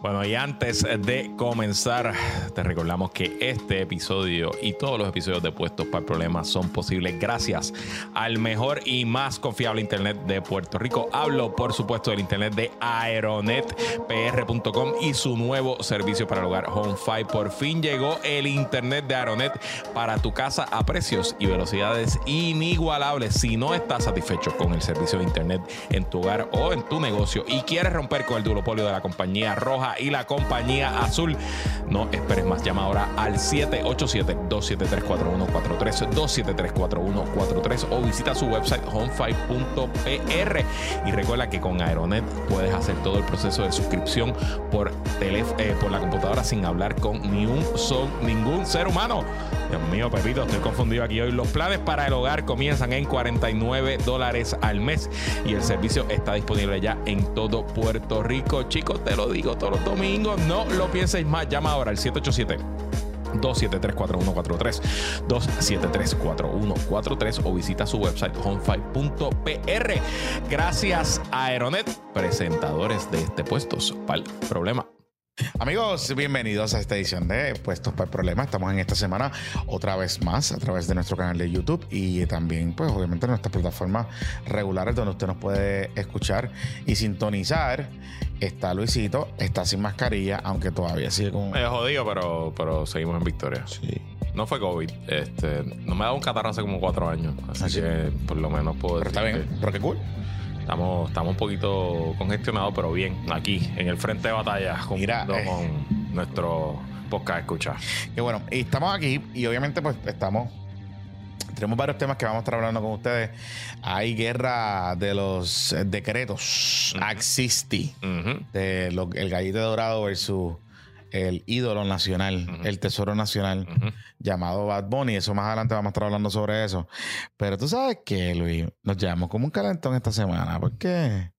Bueno, y antes de comenzar, te recordamos que este episodio y todos los episodios de Puestos para el Problema son posibles gracias al mejor y más confiable Internet de Puerto Rico. Hablo, por supuesto, del Internet de aeronetpr.com y su nuevo servicio para el hogar HomeFi. Por fin llegó el Internet de Aeronet para tu casa a precios y velocidades inigualables. Si no estás satisfecho con el servicio de Internet en tu hogar o en tu negocio y quieres romper con el duopolio de la compañía roja, y la compañía azul. No esperes más, llama ahora al 787-273-4143, 273-4143 o visita su website home5.pr. Y recuerda que con Aeronet puedes hacer todo el proceso de suscripción por, eh, por la computadora sin hablar con ni un son, ningún ser humano. Dios mío, Pepito, estoy confundido aquí hoy. Los planes para el hogar comienzan en 49 dólares al mes y el servicio está disponible ya en todo Puerto Rico. Chicos, te lo digo todos los domingos. No lo pienses más. Llama ahora al 787. 273-4143, 273-4143 o visita su website home5.pr. Gracias a Aeronet, presentadores de este puestos para el problema. Amigos, bienvenidos a esta edición de Puestos para el Problema. Estamos en esta semana otra vez más a través de nuestro canal de YouTube y también, pues, obviamente, en nuestras plataformas regulares donde usted nos puede escuchar y sintonizar. Está Luisito, está sin mascarilla, aunque todavía sigue con. Me jodido, pero, pero seguimos en victoria. Sí. No fue COVID. Este, no me ha dado un catarro hace como cuatro años. Así ¿Ah, que por lo menos puedo Pero está bien, pero qué cool. Estamos, estamos un poquito congestionados, pero bien. Aquí, en el frente de batalla, Mira, junto eh. con nuestro podcast escucha. Que bueno, y estamos aquí y obviamente, pues, estamos. Tenemos varios temas que vamos a estar hablando con ustedes. Hay guerra de los decretos. Axisti. Ujú. de lo- el gallito dorado versus el ídolo nacional, el tesoro nacional llamado Bad Bunny. Eso más adelante vamos a estar hablando sobre eso. Pero tú sabes que, Luis, nos llevamos como un calentón esta semana. ¿Por qué?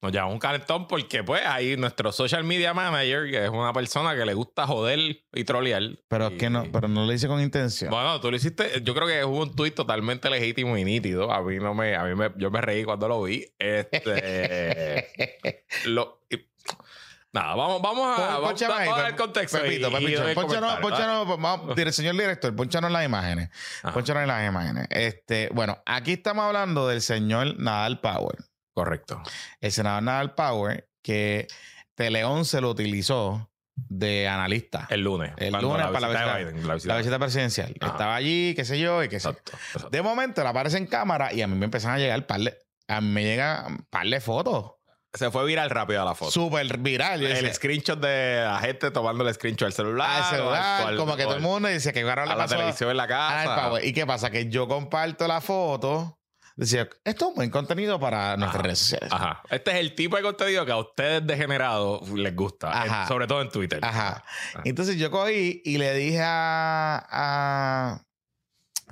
Nos llamamos un calentón porque, pues, ahí nuestro social media manager, que es una persona que le gusta joder y trolear. Pero Y- es que no, pero no lo hice con intención. Bueno, tú lo hiciste. Yo creo que hubo un tuit totalmente legítimo y nítido. A mí no me, a mí me, yo me reí cuando lo vi. Este, lo, nada, vamos, vamos a, vamos, ahí, vamos a dar el contexto. Pepito, y- Pepito, vamos, dire- señor director, ponchanos las imágenes. Ajá. Ponchanos las imágenes. Este, bueno, aquí estamos hablando del señor Nadal Power. Correcto. el senador Nadal Power, que Teleón se lo utilizó de analista. El lunes. El lunes para la visita de visita- Biden, la visita la visita presidencial. Ajá. Estaba allí, qué sé yo, y qué sé. Exacto, exacto. De momento, él aparece en cámara y a mí me empiezan a llegar par de, a mí me llegan un par de fotos. Se fue viral rápido la foto. Súper viral. El decía, screenshot de la gente tomando el screenshot del celular. al celular, al- como que todo el mundo dice que ahora le a la televisión en la casa. ¿Y qué pasa? Que yo comparto la foto. Decía, esto es un buen contenido para nuestras Ajá. redes sociales. Ajá. Este es el tipo de contenido que a ustedes degenerados les gusta. Ajá. en- sobre todo en Twitter. Ajá. Ajá. Entonces yo cogí y le dije a, a-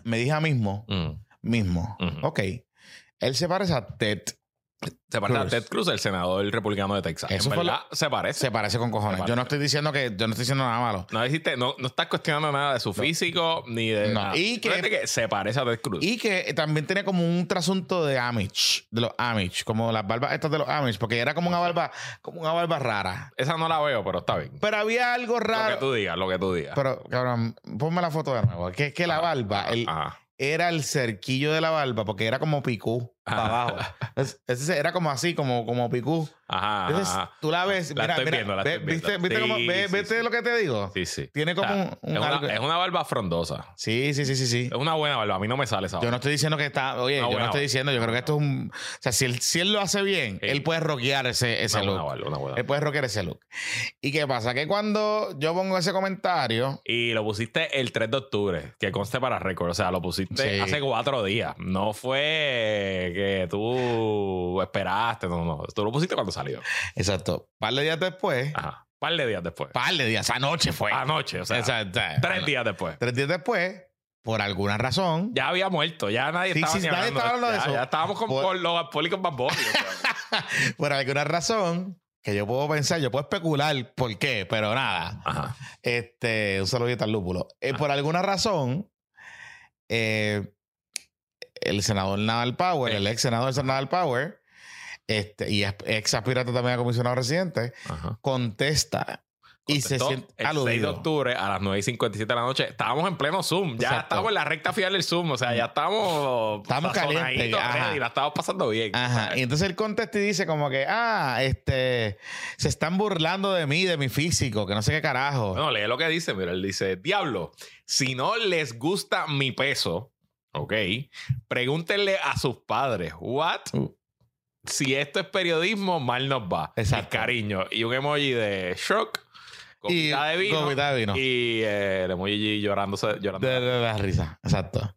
me dije a mismo, Mm. mismo, Ujú. ok, él se parece a Ted, Se parece a. Ted Cruz, el senador republicano de Texas. Eso en verdad, se parece. se parece con cojones. Yo no estoy diciendo que, yo no estoy diciendo nada malo. No, dijiste, no, no estás cuestionando nada de su físico ni de No. nada. Y que- se parece a Ted Cruz. Y que también tiene como un trasunto de Amish, de los Amish, como las barbas estas de los Amish, porque era como una barba, como una barba rara. Esa no la veo, pero está bien. Pero había algo Lo que raro. tú digas, lo que tú digas. Pero, cabrón, ponme la foto de nuevo. Que es que la barba, el- era el cerquillo de la barba, porque era como picú para abajo. Es- Ese era como así, como, como picú. Ajá. Entonces, ajá. tú la ves, La mira, estoy mira, viendo, la ve- estoy viendo. ¿viste, viste, Sí, cómo- ve- sí, viste sí. lo que te digo? Sí, sí. Tiene como O sea, un, un es, una, algo- es una barba frondosa. Sí, sí, sí, sí, sí. Es una buena barba. A mí no me sale esa Yo barba. no estoy diciendo que está, oye, Una yo no estoy diciendo, yo creo que esto es un, o sea, si él, si él lo hace bien, él puede rockear ese, ese Una look. buena barba, una buena Él barba. puede rockear ese look. ¿Y qué pasa? Que cuando yo pongo ese comentario, Y lo pusiste el 3 de octubre, que conste para récord. O sea, lo pusiste hace cuatro días. No fue que tú esperaste, no, no. Tú lo pusiste cuando salió. exacto, un par de días después, Ajá. Un par de días después. par de días, anoche fue. Anoche, o sea, Exacto. tres días después. Tres días después, por alguna razón, Ya había muerto, ya nadie Sí, estaba sí, nadie estaba hablando de eso. Ya estábamos con Por- los Bad Bunny, o sea. por alguna razón, que yo puedo pensar, yo puedo especular por qué, pero nada. Ajá. Este, un saludito al lúpulo. Eh, por alguna razón, eh, el senador Nadal Power, el ex senador Nadal Power, este, y ex aspirante también a comisionado residente, Ajá. contesta y se siente el 6 de octubre a las 9 y 57 de la noche. Estábamos en pleno Zoom. Ya Exacto. estamos en la recta final del Zoom. O sea, ya estamos. Estamos calientes, ready, La estamos pasando bien. Ajá. Y entonces él contesta y dice como que, ah, este, se están burlando de mí, de mi físico, que no sé qué carajo. Bueno, lee lo que dice. Mira, él dice: Diablo, si no les gusta mi peso, ok, pregúntenle a sus padres. ¿What? Uh. Si esto es periodismo, mal nos va. Exacto. Y cariño. Y un emoji de shock. y de vino. de vino. Y eh, el emoji llorándose. llorando. De, de la risa, exacto.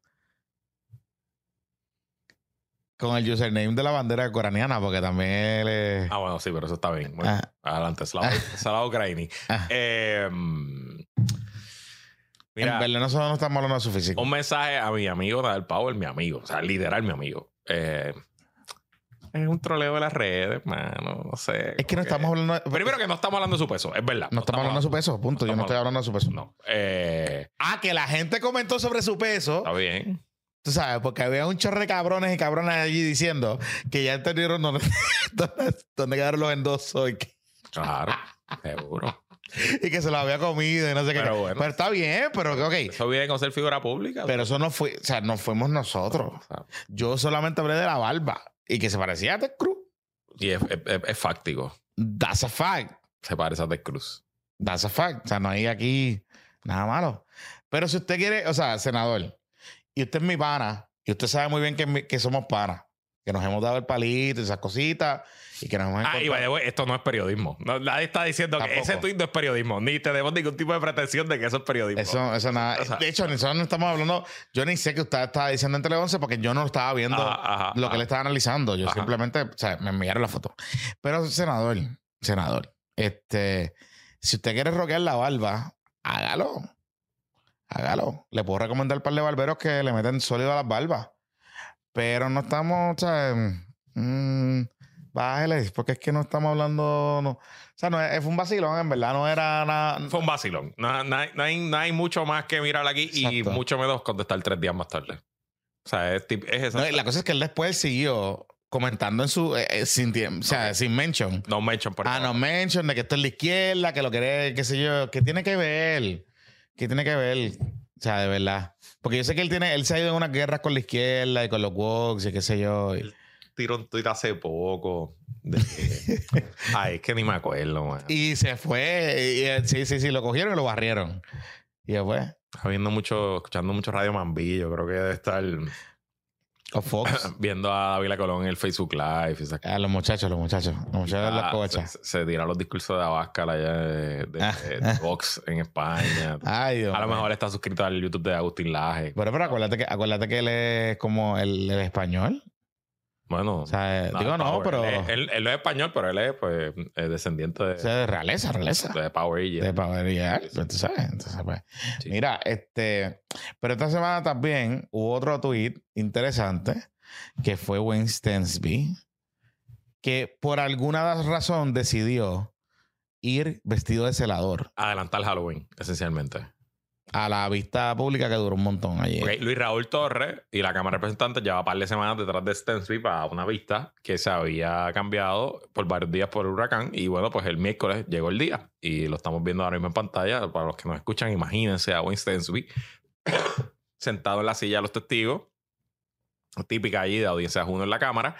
Con el username de la bandera coreana, porque también él es... Ah, bueno, sí, pero eso está bien. Bueno, Ah. Adelante, Slava, Slava Ukraini. Ah. Eh, mira, en verdad nosotros no estamos hablando de su físico. un mensaje a mi amigo Nadal Power, mi amigo, o sea, literal mi amigo. Eh, es un troleo de las redes, mano, no sé. Es que no estamos hablando... de- Primero que no estamos hablando de su peso, es verdad. no estamos hablando de su peso, punto. Yo no estoy hablando de su peso. No. Eh, Ah, que la gente comentó sobre su peso. está bien. Tú sabes, porque había un chorre de cabrones y cabronas allí diciendo que ya entendieron dónde, dónde, dónde quedaron los endosos y que, Claro, seguro. y que se lo había comido y no sé qué. Pero bueno. Pero está bien, pero ok. Eso viene con ser figura pública. Pero eso no fue, o sea, no fuimos nosotros. Yo solamente hablé de la barba y que se parecía a Ted Cruz. y es, es- es- fáctico. That's a fact. Se parece a Ted Cruz. That's a fact. O sea, no hay aquí nada malo. Pero si usted quiere, o sea, senador, y usted es mi pana, y usted sabe muy bien que, que somos panas, que nos hemos dado el palito y esas cositas, y que nos hemos Ah, y the way, esto no es periodismo. No, nadie está diciendo Tampoco. que ese tuit no es periodismo. Ni tenemos ningún tipo de pretensión de que eso es periodismo. Eso, eso nada. O sea- de hecho, nosotros no estamos hablando. Yo ni sé que usted estaba diciendo en Tele 11 porque yo no estaba viendo Ajá, ajá, lo que él estaba analizando. Yo Ajá. simplemente, o sea, me enviaron la foto. Pero, senador, senador, este, si usted quiere roquear la barba, hágalo. Hágalo. Le puedo recomendar un par de barberos que le meten sólido a las barbas. Pero no estamos, o sea, mm, bájale, porque es que no estamos hablando. No. O sea, no, fue un vacilón, en verdad, no era nada. Fue un vacilón. No, no hay, no hay- no hay mucho más que mirar aquí y Exacto. mucho menos contestar tres días más tarde. O sea, es, es y la cosa es que él después siguió comentando en su. eh, eh, sin o sea, sin mention. No mention por Ah, no mention de que esto es la izquierda, que lo quiere, qué sé yo. ¿Qué tiene que ver? ¿Qué tiene que ver? O sea, de verdad. Porque yo sé que él tiene, él se ha ido en unas guerras con la izquierda y con los woks y qué sé yo. y- Tiró un tuit hace poco. de Ay, es que ni me acuerdo, man. Y se fue. y, eh, sí, sí, sí, lo cogieron y lo barrieron. Y después, Está viendo mucho, escuchando mucho Radio Mambí. Yo creo que debe estar o Fox. viendo a David Colón en el Facebook Live. y esa- a los muchachos, los muchachos. Los muchachos de las Ah, covachas. se, se tira los discursos de Abascal allá de, de- Ah. de- de Vox en España. Ay, Dios a lo mejor está suscrito al YouTube de Agustín Laje. Pero, pero acuérdate que, acuérdate que él es como el, el español. Bueno, O sea, no, digo no, pero. Él, él- él no es español, pero él es pues, eh, descendiente de, o sea, de realeza, realeza. de Power Rangers. De Power Real, pues, tú sabes. Entonces, pues, Sí. Mira, este. Pero esta semana también hubo otro tweet interesante que fue Wayne Stensby, que por alguna razón decidió ir vestido de celador Adelantar Halloween, esencialmente. A la vista pública que duró un montón. Ok, Luis Raúl Torres y la Cámara de Representantes lleva un par de semanas detrás de Stensby para una vista que se había cambiado por varios días por el huracán. Y bueno, pues el miércoles llegó el día y lo estamos viendo ahora mismo en pantalla. Para los que nos escuchan, imagínense a Wayne Stensby sentado en la silla de los testigos, típica allí de audiencias uno en la Cámara,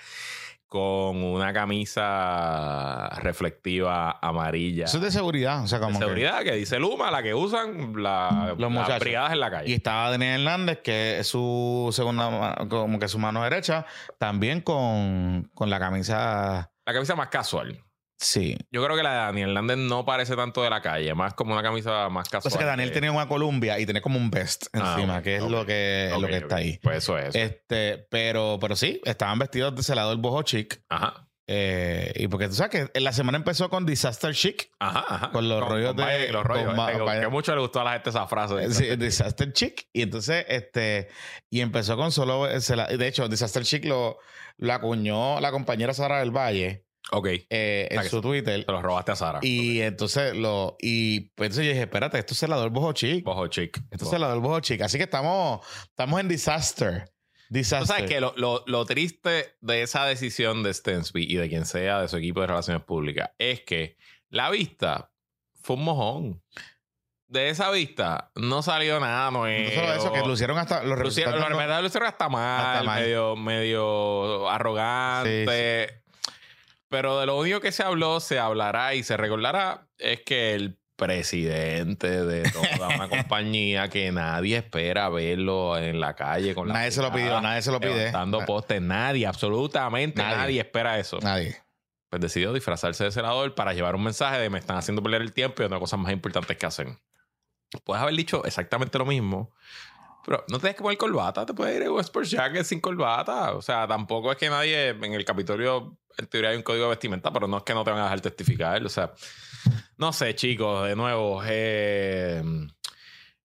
con una camisa reflectiva amarilla. Eso es de seguridad. O sea, de como que- seguridad que dice Luma, la que usan la- Los las brigadas en la Y calle. estaba Daniel Hernández, que es su segunda, como que su mano derecha, también con, con la camisa. La camisa más casual. Sí. Yo creo que la de Daniel Hernández no parece tanto de la calle, más como una camisa más casual. Pasa que Daniel que- tenía una Columbia y tenía como un vest Ah, encima, que es lo que, ok, lo que está ahí. Pues eso es. Este, pero, pero sí, estaban vestidos de celador boho chic. Ajá. eh, y porque tú sabes que la semana empezó con Disaster Chic. Ajá, ajá. Con los rollos de- Los rollos. con eh, que- Biden. que mucho le gustó a la gente esa frase. eh, sí, Disaster Chic. Y entonces, este, y empezó con solo. eh, De hecho, Disaster Chic lo, lo acuñó la compañera Sara del Valle Ok. eh, en La que su Twitter. Te los robaste a Sara. Y entonces lo. Y pues entonces yo dije, espérate, esto es celador boho chic. Bojo chic. Esto es celador boho chic. Así que estamos, estamos en disaster. Tú Disaster. sabes que lo, lo- lo triste de esa decisión de Stensby y de quien sea de su equipo de relaciones públicas es que la vista fue un mojón. De esa vista no salió nada nuevo. No solo eso, que lucieron hasta los Lucieron, los lo hicieron hasta mal, Hasta mal. medio, medio arrogante. Pero de lo único que se habló, se hablará y se recordará es que el presidente de toda una compañía que nadie espera verlo en la calle con la Nadie se lo pidió, nadie se lo pide. Na- postes, nadie, absolutamente Nadie. nadie, espera eso. Nadie. Pues decidió disfrazarse de senador para llevar un mensaje de me están haciendo perder el tiempo y otras cosas más importantes que hacen. Puedes haber dicho exactamente lo mismo, pero no tienes que poner corbata, te puedes ir un sports jacket sin corbata. O sea, tampoco es que nadie en el Capitolio, en teoría hay un código de vestimenta, pero no es que no te van a dejar testificar. O sea, no sé, chicos, de nuevo, eh,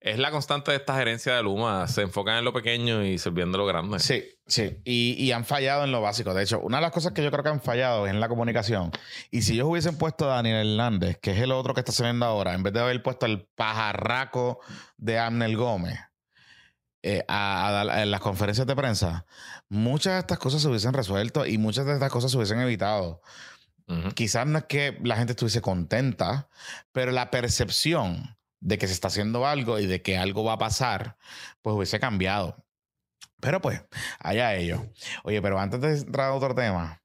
es la constante de esta gerencia de Luma. Se enfocan en lo pequeño y de lo grande. Sí, sí. Y, y han fallado en lo básico. De hecho, una de las cosas que yo creo que han fallado es en la comunicación. Y si ellos hubiesen puesto a Daniel Hernández, que es el otro que está saliendo ahora, en vez de haber puesto el pajarraco de Amnel Gómez eh, a, las conferencias de prensa, muchas de estas cosas se hubiesen resuelto y muchas de estas cosas se hubiesen evitado. Quizás no es que la gente estuviese contenta, pero la percepción de que se está haciendo algo y de que algo va a pasar, pues hubiese cambiado. Pero pues, allá ellos. Oye, pero antes de entrar a otro tema,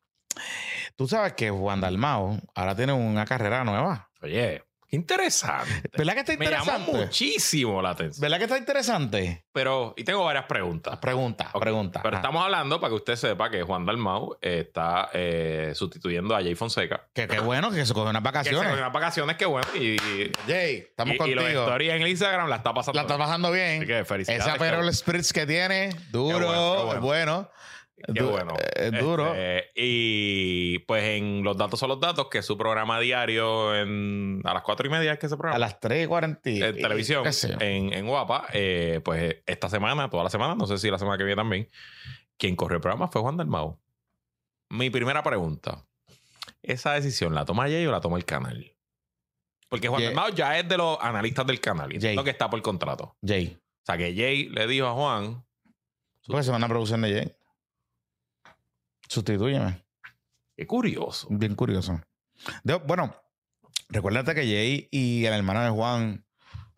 tú sabes que Juan Dalmao ahora tiene una carrera nueva. Oye, interesante. ¿Verdad que está Me llamó interesante? muchísimo la atención. ¿Verdad que está interesante? Pero, y tengo varias preguntas. Pregunta, Ok, pregunta. Pero Ah, estamos hablando para que usted sepa que Juan Dalmau eh, está eh, sustituyendo a Jay Fonseca. Que qué bueno que se coge unas Que se vacaciones. cogió unas vacaciones, que bueno. Y, y, Jay, estamos y contigo. los stories en el Instagram la está pasando. La estás bajando Así bien. que felicidades. Esa Perol qué- Spirits que tiene, duro, Qué bueno, qué bueno. bueno. Qué Du- bueno. eh, duro. Este, y pues en Los Datos son los Datos, que es su programa diario en, a las cuatro y media, es que ese programa. A las 3.40. en televisión, sé yo. en, en Guapa, eh, pues esta semana, toda la semana, no sé si la semana que viene también, quien corrió el programa fue Juan Dalmau. Mi primera pregunta, ¿esa decisión la toma Jay o la toma el canal? Porque Juan Jay. Dalmau ya es de los analistas del canal y Jay. entiendo que está por contrato. Jay. O sea, que Jay le dijo a Juan, Porque es una producción de Jay. Sustitúyeme. qué curioso. Bien curioso. De- bueno, recuérdate que Jay y el hermano de Juan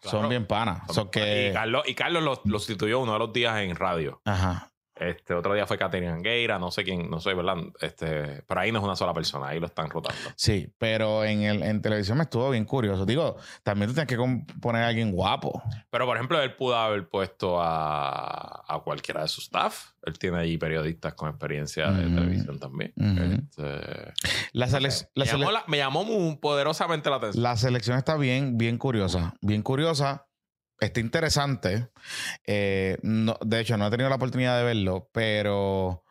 son bien panas. Que. Y Carlos, y Carlos lo, lo sustituyó uno de los días en radio. Ajá. Este otro día fue Catherine Angueira, no sé quién, no sé, ¿verdad? Este, pero ahí no es una sola persona, ahí lo están rotando. Sí, pero en, el, en televisión me estuvo bien curioso. Digo, también tú tienes que poner a alguien guapo. Pero, por ejemplo, él pudo haber puesto a, a cualquiera de su staff. Él tiene allí periodistas con experiencia de Ujú. televisión también. Este, La, sele- la me, llamó la- me llamó muy poderosamente la atención. La selección está bien, bien curiosa. Bien curiosa. Está interesante. Eh, no, de hecho, no he tenido la oportunidad de verlo, pero,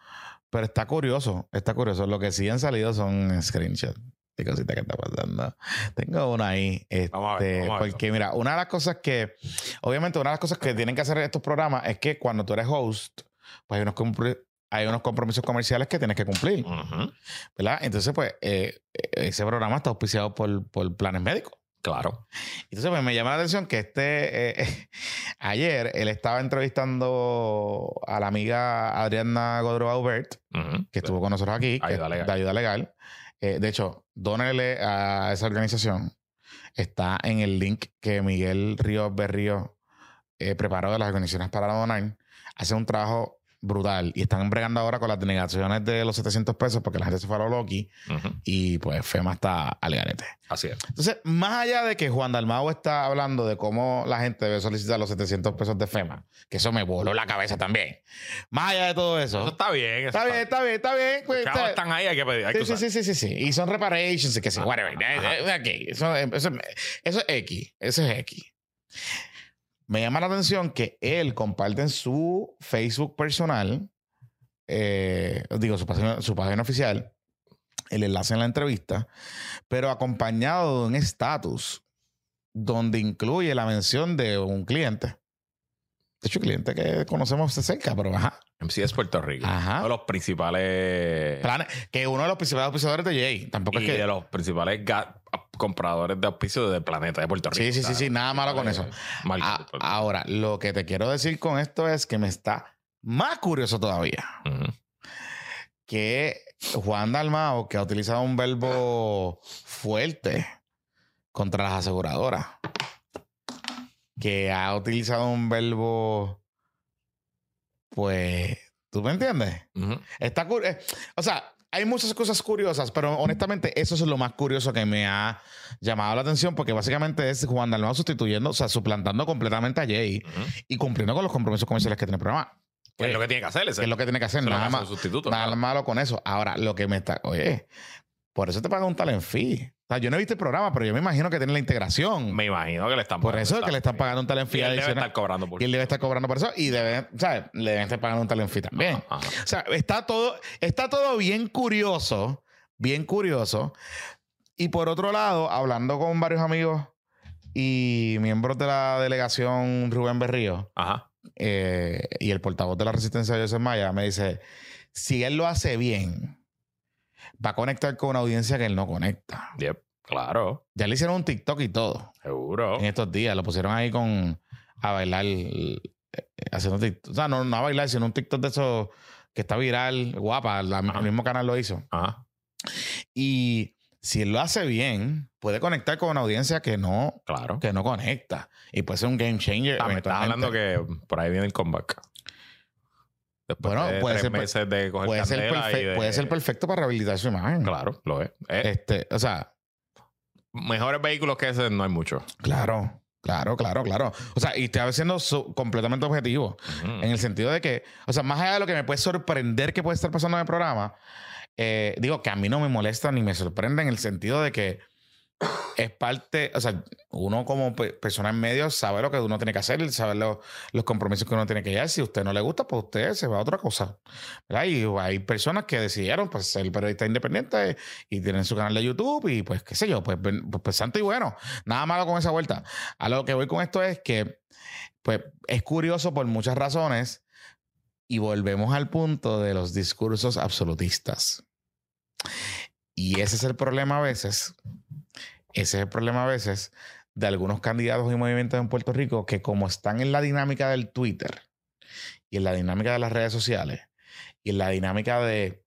pero está curioso. Está curioso. Lo que sí han salido son screenshots. de cositas que está pasando. Tengo una ahí. Vamos a ver, este, vamos a ver. porque mira, una de las cosas que, obviamente, una de las cosas que tienen que hacer estos programas es que cuando tú eres host, pues hay unos, hay unos compromisos comerciales que tienes que cumplir. Ujú. ¿Verdad? Entonces, pues, eh, ese programa está auspiciado por, por planes médicos. Claro. Entonces, pues, me llama la atención que este, eh, ayer él estaba entrevistando a la amiga Adriana Godro Aubert, que estuvo con nosotros aquí, Ayuda de ayuda legal. Eh, de hecho, dónele a esa organización. Está en el link que Miguel Ríos Berrío eh, preparó de las organizaciones para donar. Hace un trabajo brutal y están bregando ahora con las denegaciones de los 700 pesos porque la gente se fue a lo Loki y pues FEMA está al garete. Así es. Entonces, más allá de que Juan Dalmao está hablando de cómo la gente debe solicitar los 700 pesos de FEMA, que eso me voló la cabeza también. Más allá de todo eso. Eso está bien. eso está bien, está bien, está bien. Está- están ahí, hay que pedir. hay que Sí, sí, sí, sí, sí. Y son reparations y que sí, whatever. Eh, ajá. eh. Eso, eso- eso es X. Eso es X. Me llama la atención que él comparte en su Facebook personal, eh, digo, su página, su página oficial, el enlace en la entrevista, pero acompañado de un estatus donde incluye la mención de un cliente. De hecho, cliente que conocemos de cerca, pero ajá. MC es Puerto Rico. Ajá. Uno de los principales. Planes- que uno de los principales auspiciadores de Jay. Tampoco y es que. de los principales compradores de auspicio del planeta de Puerto Rico. Sí, sí, sí, sí, nada malo con eso. Marketing A- ahora, lo que te quiero decir con esto es que me está más curioso todavía que Juan Dalmao, que ha utilizado un verbo fuerte contra las aseguradoras, que ha utilizado un verbo, pues, ¿tú me entiendes? Está eh, o sea, hay muchas cosas curiosas, pero honestamente eso es lo más curioso que me ha llamado la atención porque básicamente es Juan Dalmao sustituyendo, o sea, suplantando completamente a Jay y cumpliendo con los compromisos comerciales que tiene el programa. ¿Qué es lo que tiene que hacer? Es lo que tiene que hacer, nada más. sustituto. Nada claro. malo con eso. Ahora, lo que me está. Oye, por eso te pagan un talent fee. O sea, yo no he visto el programa, pero yo me imagino que tiene la integración. Me imagino que le están por pagando eso es que le están pagando un talent fee. Y él debe adicional. estar cobrando por Y él debe estar cobrando por eso. Y debe, ¿sabes? Le deben estar pagando un talent fee también. Ajá. O sea, está todo, está todo bien curioso. Bien curioso. Y por otro lado, hablando con varios amigos y miembros de la delegación Rubén Berrío, Ajá. eh, y el portavoz de la resistencia, José Maya, me dice: si él lo hace bien, va a conectar con una audiencia que él no conecta. Yep. Claro. Ya le hicieron un TikTok y todo Seguro. en estos días. Lo pusieron ahí con a bailar, eh, haciendo TikTok. O sea, no, no a bailar, sino un TikTok de esos que está viral, guapa. la- el mismo canal lo hizo. Ajá. Y si él lo hace bien, puede conectar con una audiencia que no, Claro. que no conecta. Y puede ser un game changer. Ah, me estás hablando que por ahí viene el comeback. Después Bueno, de puede tres ser per- meses de coger puede ser, de- puede ser perfecto para rehabilitar su imagen. Claro, lo es. Eh, Este, o sea, mejores vehículos que ese no hay muchos. claro, claro, claro, claro. O sea, y estoy siendo completamente objetivo. En el sentido de que, o sea, más allá de lo que me puede sorprender que puede estar pasando en el programa, eh, digo que a mí no me molesta ni me sorprende en el sentido de que es parte, o sea, uno como pe- persona en medio sabe lo que uno tiene que hacer, sabe lo- los compromisos que uno tiene que llevar. Si a usted no le gusta, pues usted se va a otra cosa. Y hay personas que decidieron pues, ser periodistas independientes y tienen su canal de YouTube y pues qué sé yo, pues, pues, pues santo y bueno. Nada malo con esa vuelta. A lo que voy con esto es que pues es curioso por muchas razones y volvemos al punto de los discursos absolutistas. Y ese es el problema a veces, ese es el problema a veces de algunos candidatos y movimientos en Puerto Rico que como están en la dinámica del Twitter y en la dinámica de las redes sociales y en la dinámica de,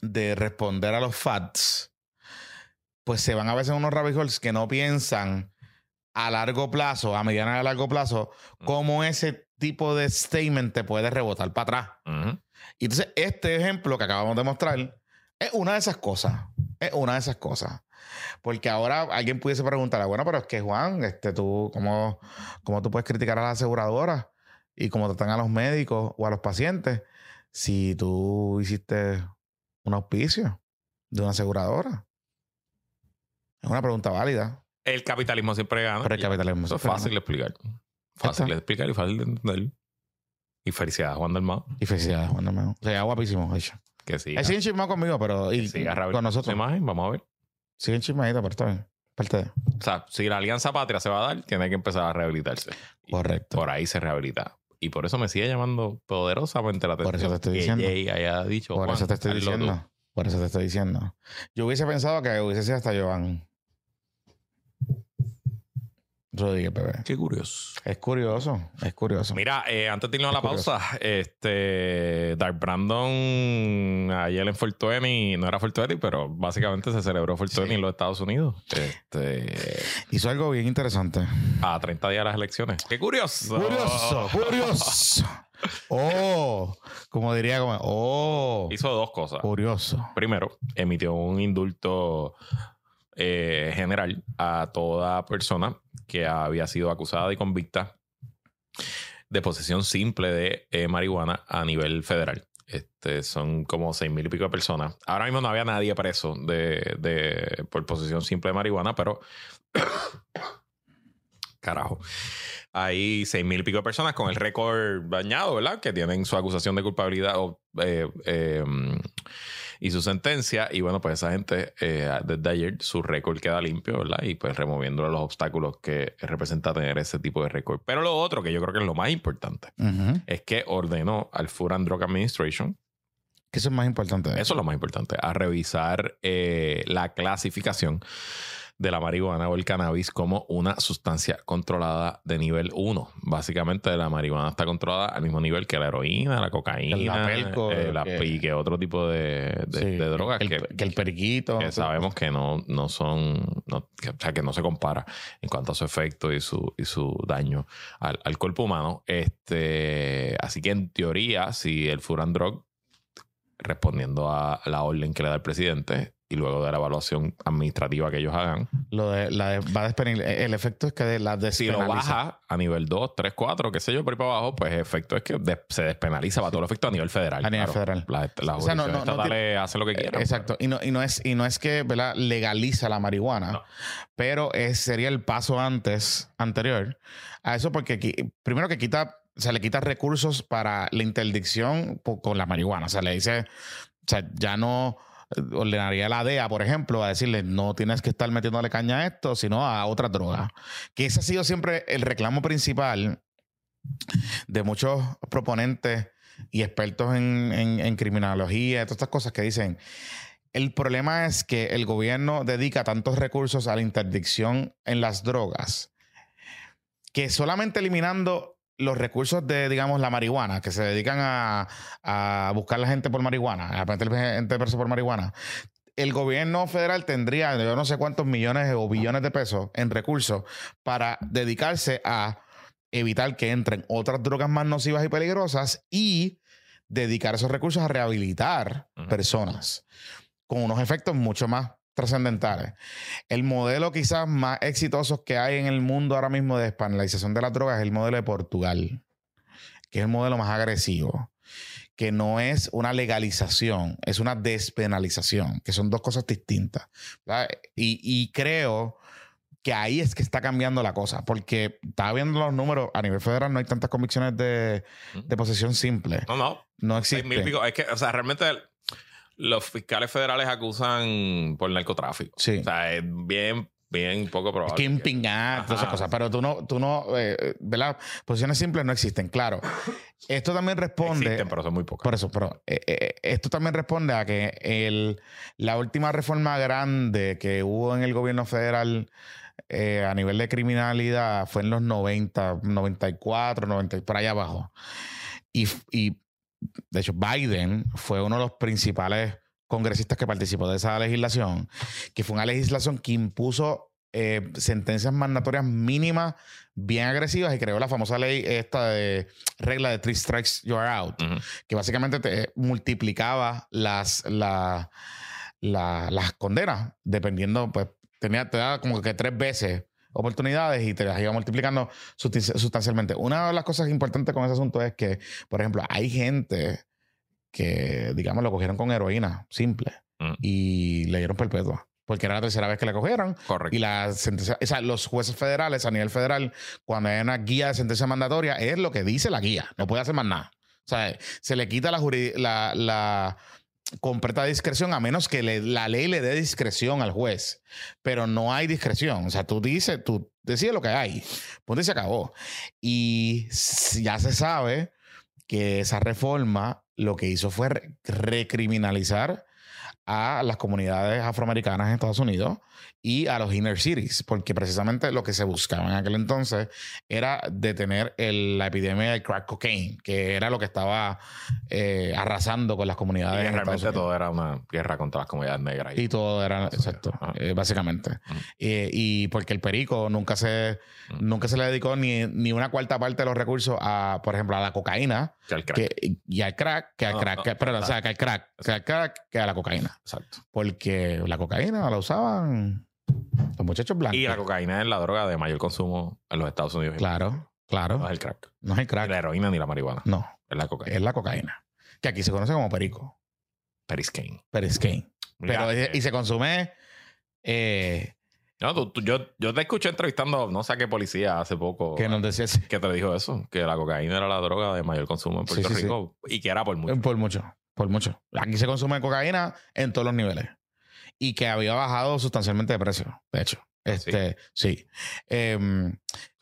de responder a los fads, pues se van a veces unos rabbit holes que no piensan a largo plazo, a mediano y a largo plazo, cómo ese tipo de statement te puede rebotar para atrás. Ujú. Y entonces, este ejemplo que acabamos de mostrar es una de esas cosas. Es una de esas cosas. Porque ahora alguien pudiese preguntar, "Ah, bueno, pero es que Juan, este, tú, ¿cómo, ¿cómo tú puedes criticar a las aseguradoras y cómo tratan a los médicos o a los pacientes si tú hiciste un auspicio de una aseguradora? Es una pregunta válida, El capitalismo siempre gana. pero el capitalismo Eso es fácil de explicar. Fácil de explicar y fácil de entender. Y felicidades, Juan Dalmao. Y felicidades, Juan Dalmau. O sea, guapísimo, hecho. Que siga, sigue enchismado conmigo, pero y, siga con nosotros. imagen. Vamos a ver. Sigue enchismadito, pero está bien. Parte de. O sea, si la Alianza Patria se va a dar, tiene que empezar a rehabilitarse. Y Correcto. Por ahí se rehabilita. Y por eso me sigue llamando poderosamente la atención. Por eso te estoy que diciendo. Haya dicho. Por "Juan, eso te estoy hazlo tú". diciendo. Por eso te estoy diciendo. Yo hubiese pensado que hubiese sido hasta Joan Rodríguez, bebé. Qué curioso. Es curioso, es curioso. Mira, eh, antes de irnos a la curioso. pausa, este Dark Brandon ayer en Fortuny, no era Fortuny, pero básicamente se celebró Fortuny Sí. en los Estados Unidos. Este, Hizo algo bien interesante. a 30 días de las elecciones. ¡Qué curioso! Curioso, curioso. Oh, como diría, como, oh, Hizo dos cosas. curioso. Primero, emitió un indulto eh, general a toda persona que había sido acusada y convicta de posesión simple de eh, marihuana a nivel federal. Este, son como seis mil y pico de personas. Ahora mismo no había nadie preso de, de- por posesión simple de marihuana, pero carajo. Hay seis mil y pico de personas con el récord dañado, ¿verdad? Que tienen su acusación de culpabilidad o, eh, y su sentencia. Y bueno, pues esa gente, eh, desde ayer, su récord queda limpio, ¿verdad? Y pues removiendo los obstáculos que representa tener ese tipo de récord. Pero lo otro, que yo creo que es lo más importante, es que ordenó al Food and Drug Administration, Que eso es más importante. eso es lo más importante, a revisar eh, la clasificación de la marihuana o el cannabis como una sustancia controlada de nivel 1. Básicamente la marihuana está controlada al mismo nivel que la heroína, la cocaína, La pelco, eh, la- que- y que otro tipo de, de- Sí, de drogas el, que, que el periquito. que sabemos que no, no son, no- que- o sea, que no se compara en cuanto a su efecto y su, y su daño al, al cuerpo humano. Este, así que en teoría, si el and Drug, respondiendo a la orden que le da el presidente y luego de la evaluación administrativa que ellos hagan, Lo de, la va a despenal- El efecto es que de la si lo baja a nivel 2, 3, 4, qué sé yo, por ahí para abajo, pues el efecto es que de- se despenaliza para todo el efecto a nivel federal. A nivel claro. federal. Las las O sea, no- no- no hacen lo que quieran. Exacto. Y no, y no es, y no es que ¿verdad? legaliza la marihuana, No. pero es, sería el paso antes, anterior a eso, porque qui- primero que quita, o sea, le quita recursos para la interdicción con la marihuana. O sea, le dice, o sea, ya no eh, ordenaría la DEA, por ejemplo, a decirle no tienes que estar metiéndole caña a esto, sino a otra droga. Que ese ha sido siempre el reclamo principal de muchos proponentes y expertos en, en- en criminología, todas estas cosas que dicen, el problema es que el gobierno dedica tantos recursos a la interdicción en las drogas que solamente eliminando los recursos de, digamos, la marihuana, que se dedican a, a buscar la gente por marihuana, a meter gente presa por marihuana, el gobierno federal tendría yo no sé cuántos millones o billones de pesos en recursos para dedicarse a evitar que entren otras drogas más nocivas y peligrosas y dedicar esos recursos a rehabilitar personas con unos efectos mucho más trascendentales. El modelo quizás más exitoso que hay en el mundo ahora mismo de despenalización de las drogas es el modelo de Portugal, que es el modelo más agresivo, que no es una legalización, es una despenalización, que son dos cosas distintas. Y, y creo que ahí es que está cambiando la cosa, porque estaba viendo los números, a nivel federal no hay tantas convicciones de, de posesión simple. No, no. No existe. mil pico. Es que, o sea, realmente los fiscales federales acusan por narcotráfico. Sí. O sea, es bien, bien poco probable. Kimping Act, todas esas cosas. Pero tú no, tú no, eh, ¿verdad? Posiciones simples no existen, claro. Esto también responde. Existen, pero son muy pocas. Por eso, pero eh, eh, esto también responde a que el, la última reforma grande que hubo en el gobierno federal eh, a nivel de criminalidad fue en los 90, 94, 90, por allá abajo. Y, y de hecho, Biden fue uno de los principales congresistas que participó de esa legislación, que fue una legislación que impuso eh, sentencias mandatorias mínimas bien agresivas y creó la famosa ley esta de regla de three strikes you're out que básicamente te multiplicaba las, la- la- las condenas, dependiendo, pues tenía, te daba como que tres veces oportunidades y te las iba multiplicando sustancialmente. Una de las cosas importantes con ese asunto es que, por ejemplo, hay gente que, digamos, lo cogieron con heroína simple Mm. y le dieron perpetua. Porque era la tercera vez que la cogieron Correcto. y la sentencia, o sea, los jueces federales a nivel federal, cuando hay una guía de sentencia mandatoria, es lo que dice la guía, no puede hacer más nada. O sea, se le quita la, la, la completa discreción a menos que la ley le dé discreción al juez. Pero no hay discreción. O sea, tú dices, tú decides lo que hay. Punto y se acabó. Y ya se sabe que esa reforma lo que hizo fue re- recriminalizar a las comunidades afroamericanas en Estados Unidos y a los inner cities, porque precisamente lo que se buscaba en aquel entonces era detener el- la epidemia de crack cocaine, que era lo que estaba eh, arrasando con las Y comunidades que en realmente todo era una guerra contra las comunidades negras. Y todo era, exacto, eh, básicamente. Eh, y porque el perico nunca se, nunca se le dedicó ni, ni una cuarta parte de los recursos a, por ejemplo, a la cocaína Que el crack. que, y al crack, que al No, crack, no, que- perdón, o sea, que al crack, que al crack, que a la cocaína. Exacto. Porque la cocaína la usaban los muchachos blancos. Y la cocaína es la droga de mayor consumo en los Estados Unidos. Claro, No claro. es el crack. No es el Ni crack. la heroína ni la marihuana. No, Es la cocaína. es la cocaína. Que aquí se conoce como perico. Periscane. Periscane. Pero, Mira, y se consume. eh, No, tú- tú- yo, yo te escuché entrevistando, no sé a qué policía hace poco. que nos decía así, que te dijo eso, que la cocaína era la droga de mayor consumo en Puerto sí, sí. Rico y que era por mucho. Por mucho, por mucho. Aquí se consume cocaína en todos los niveles. Y que había bajado sustancialmente de precio, de hecho. Este, sí. Em,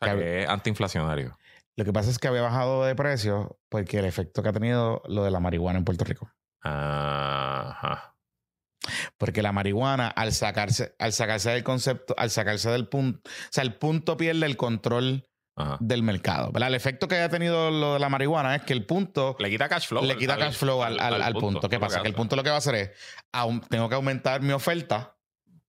O sea, que es antiinflacionario. lo que pasa es que había bajado de precio porque el efecto que ha tenido lo de la marihuana en Puerto Rico. Ajá. Porque la marihuana, al sacarse, al sacarse del concepto, al sacarse del punto, o sea, el punto pierde el control Ajá. del mercado. ¿verdad? El efecto que haya tenido lo de la marihuana es que el punto Le quita cash flow. le quita cash flow al, al- al punto. ¿Qué pasa? Que el punto lo que va a hacer es, tengo que aumentar mi oferta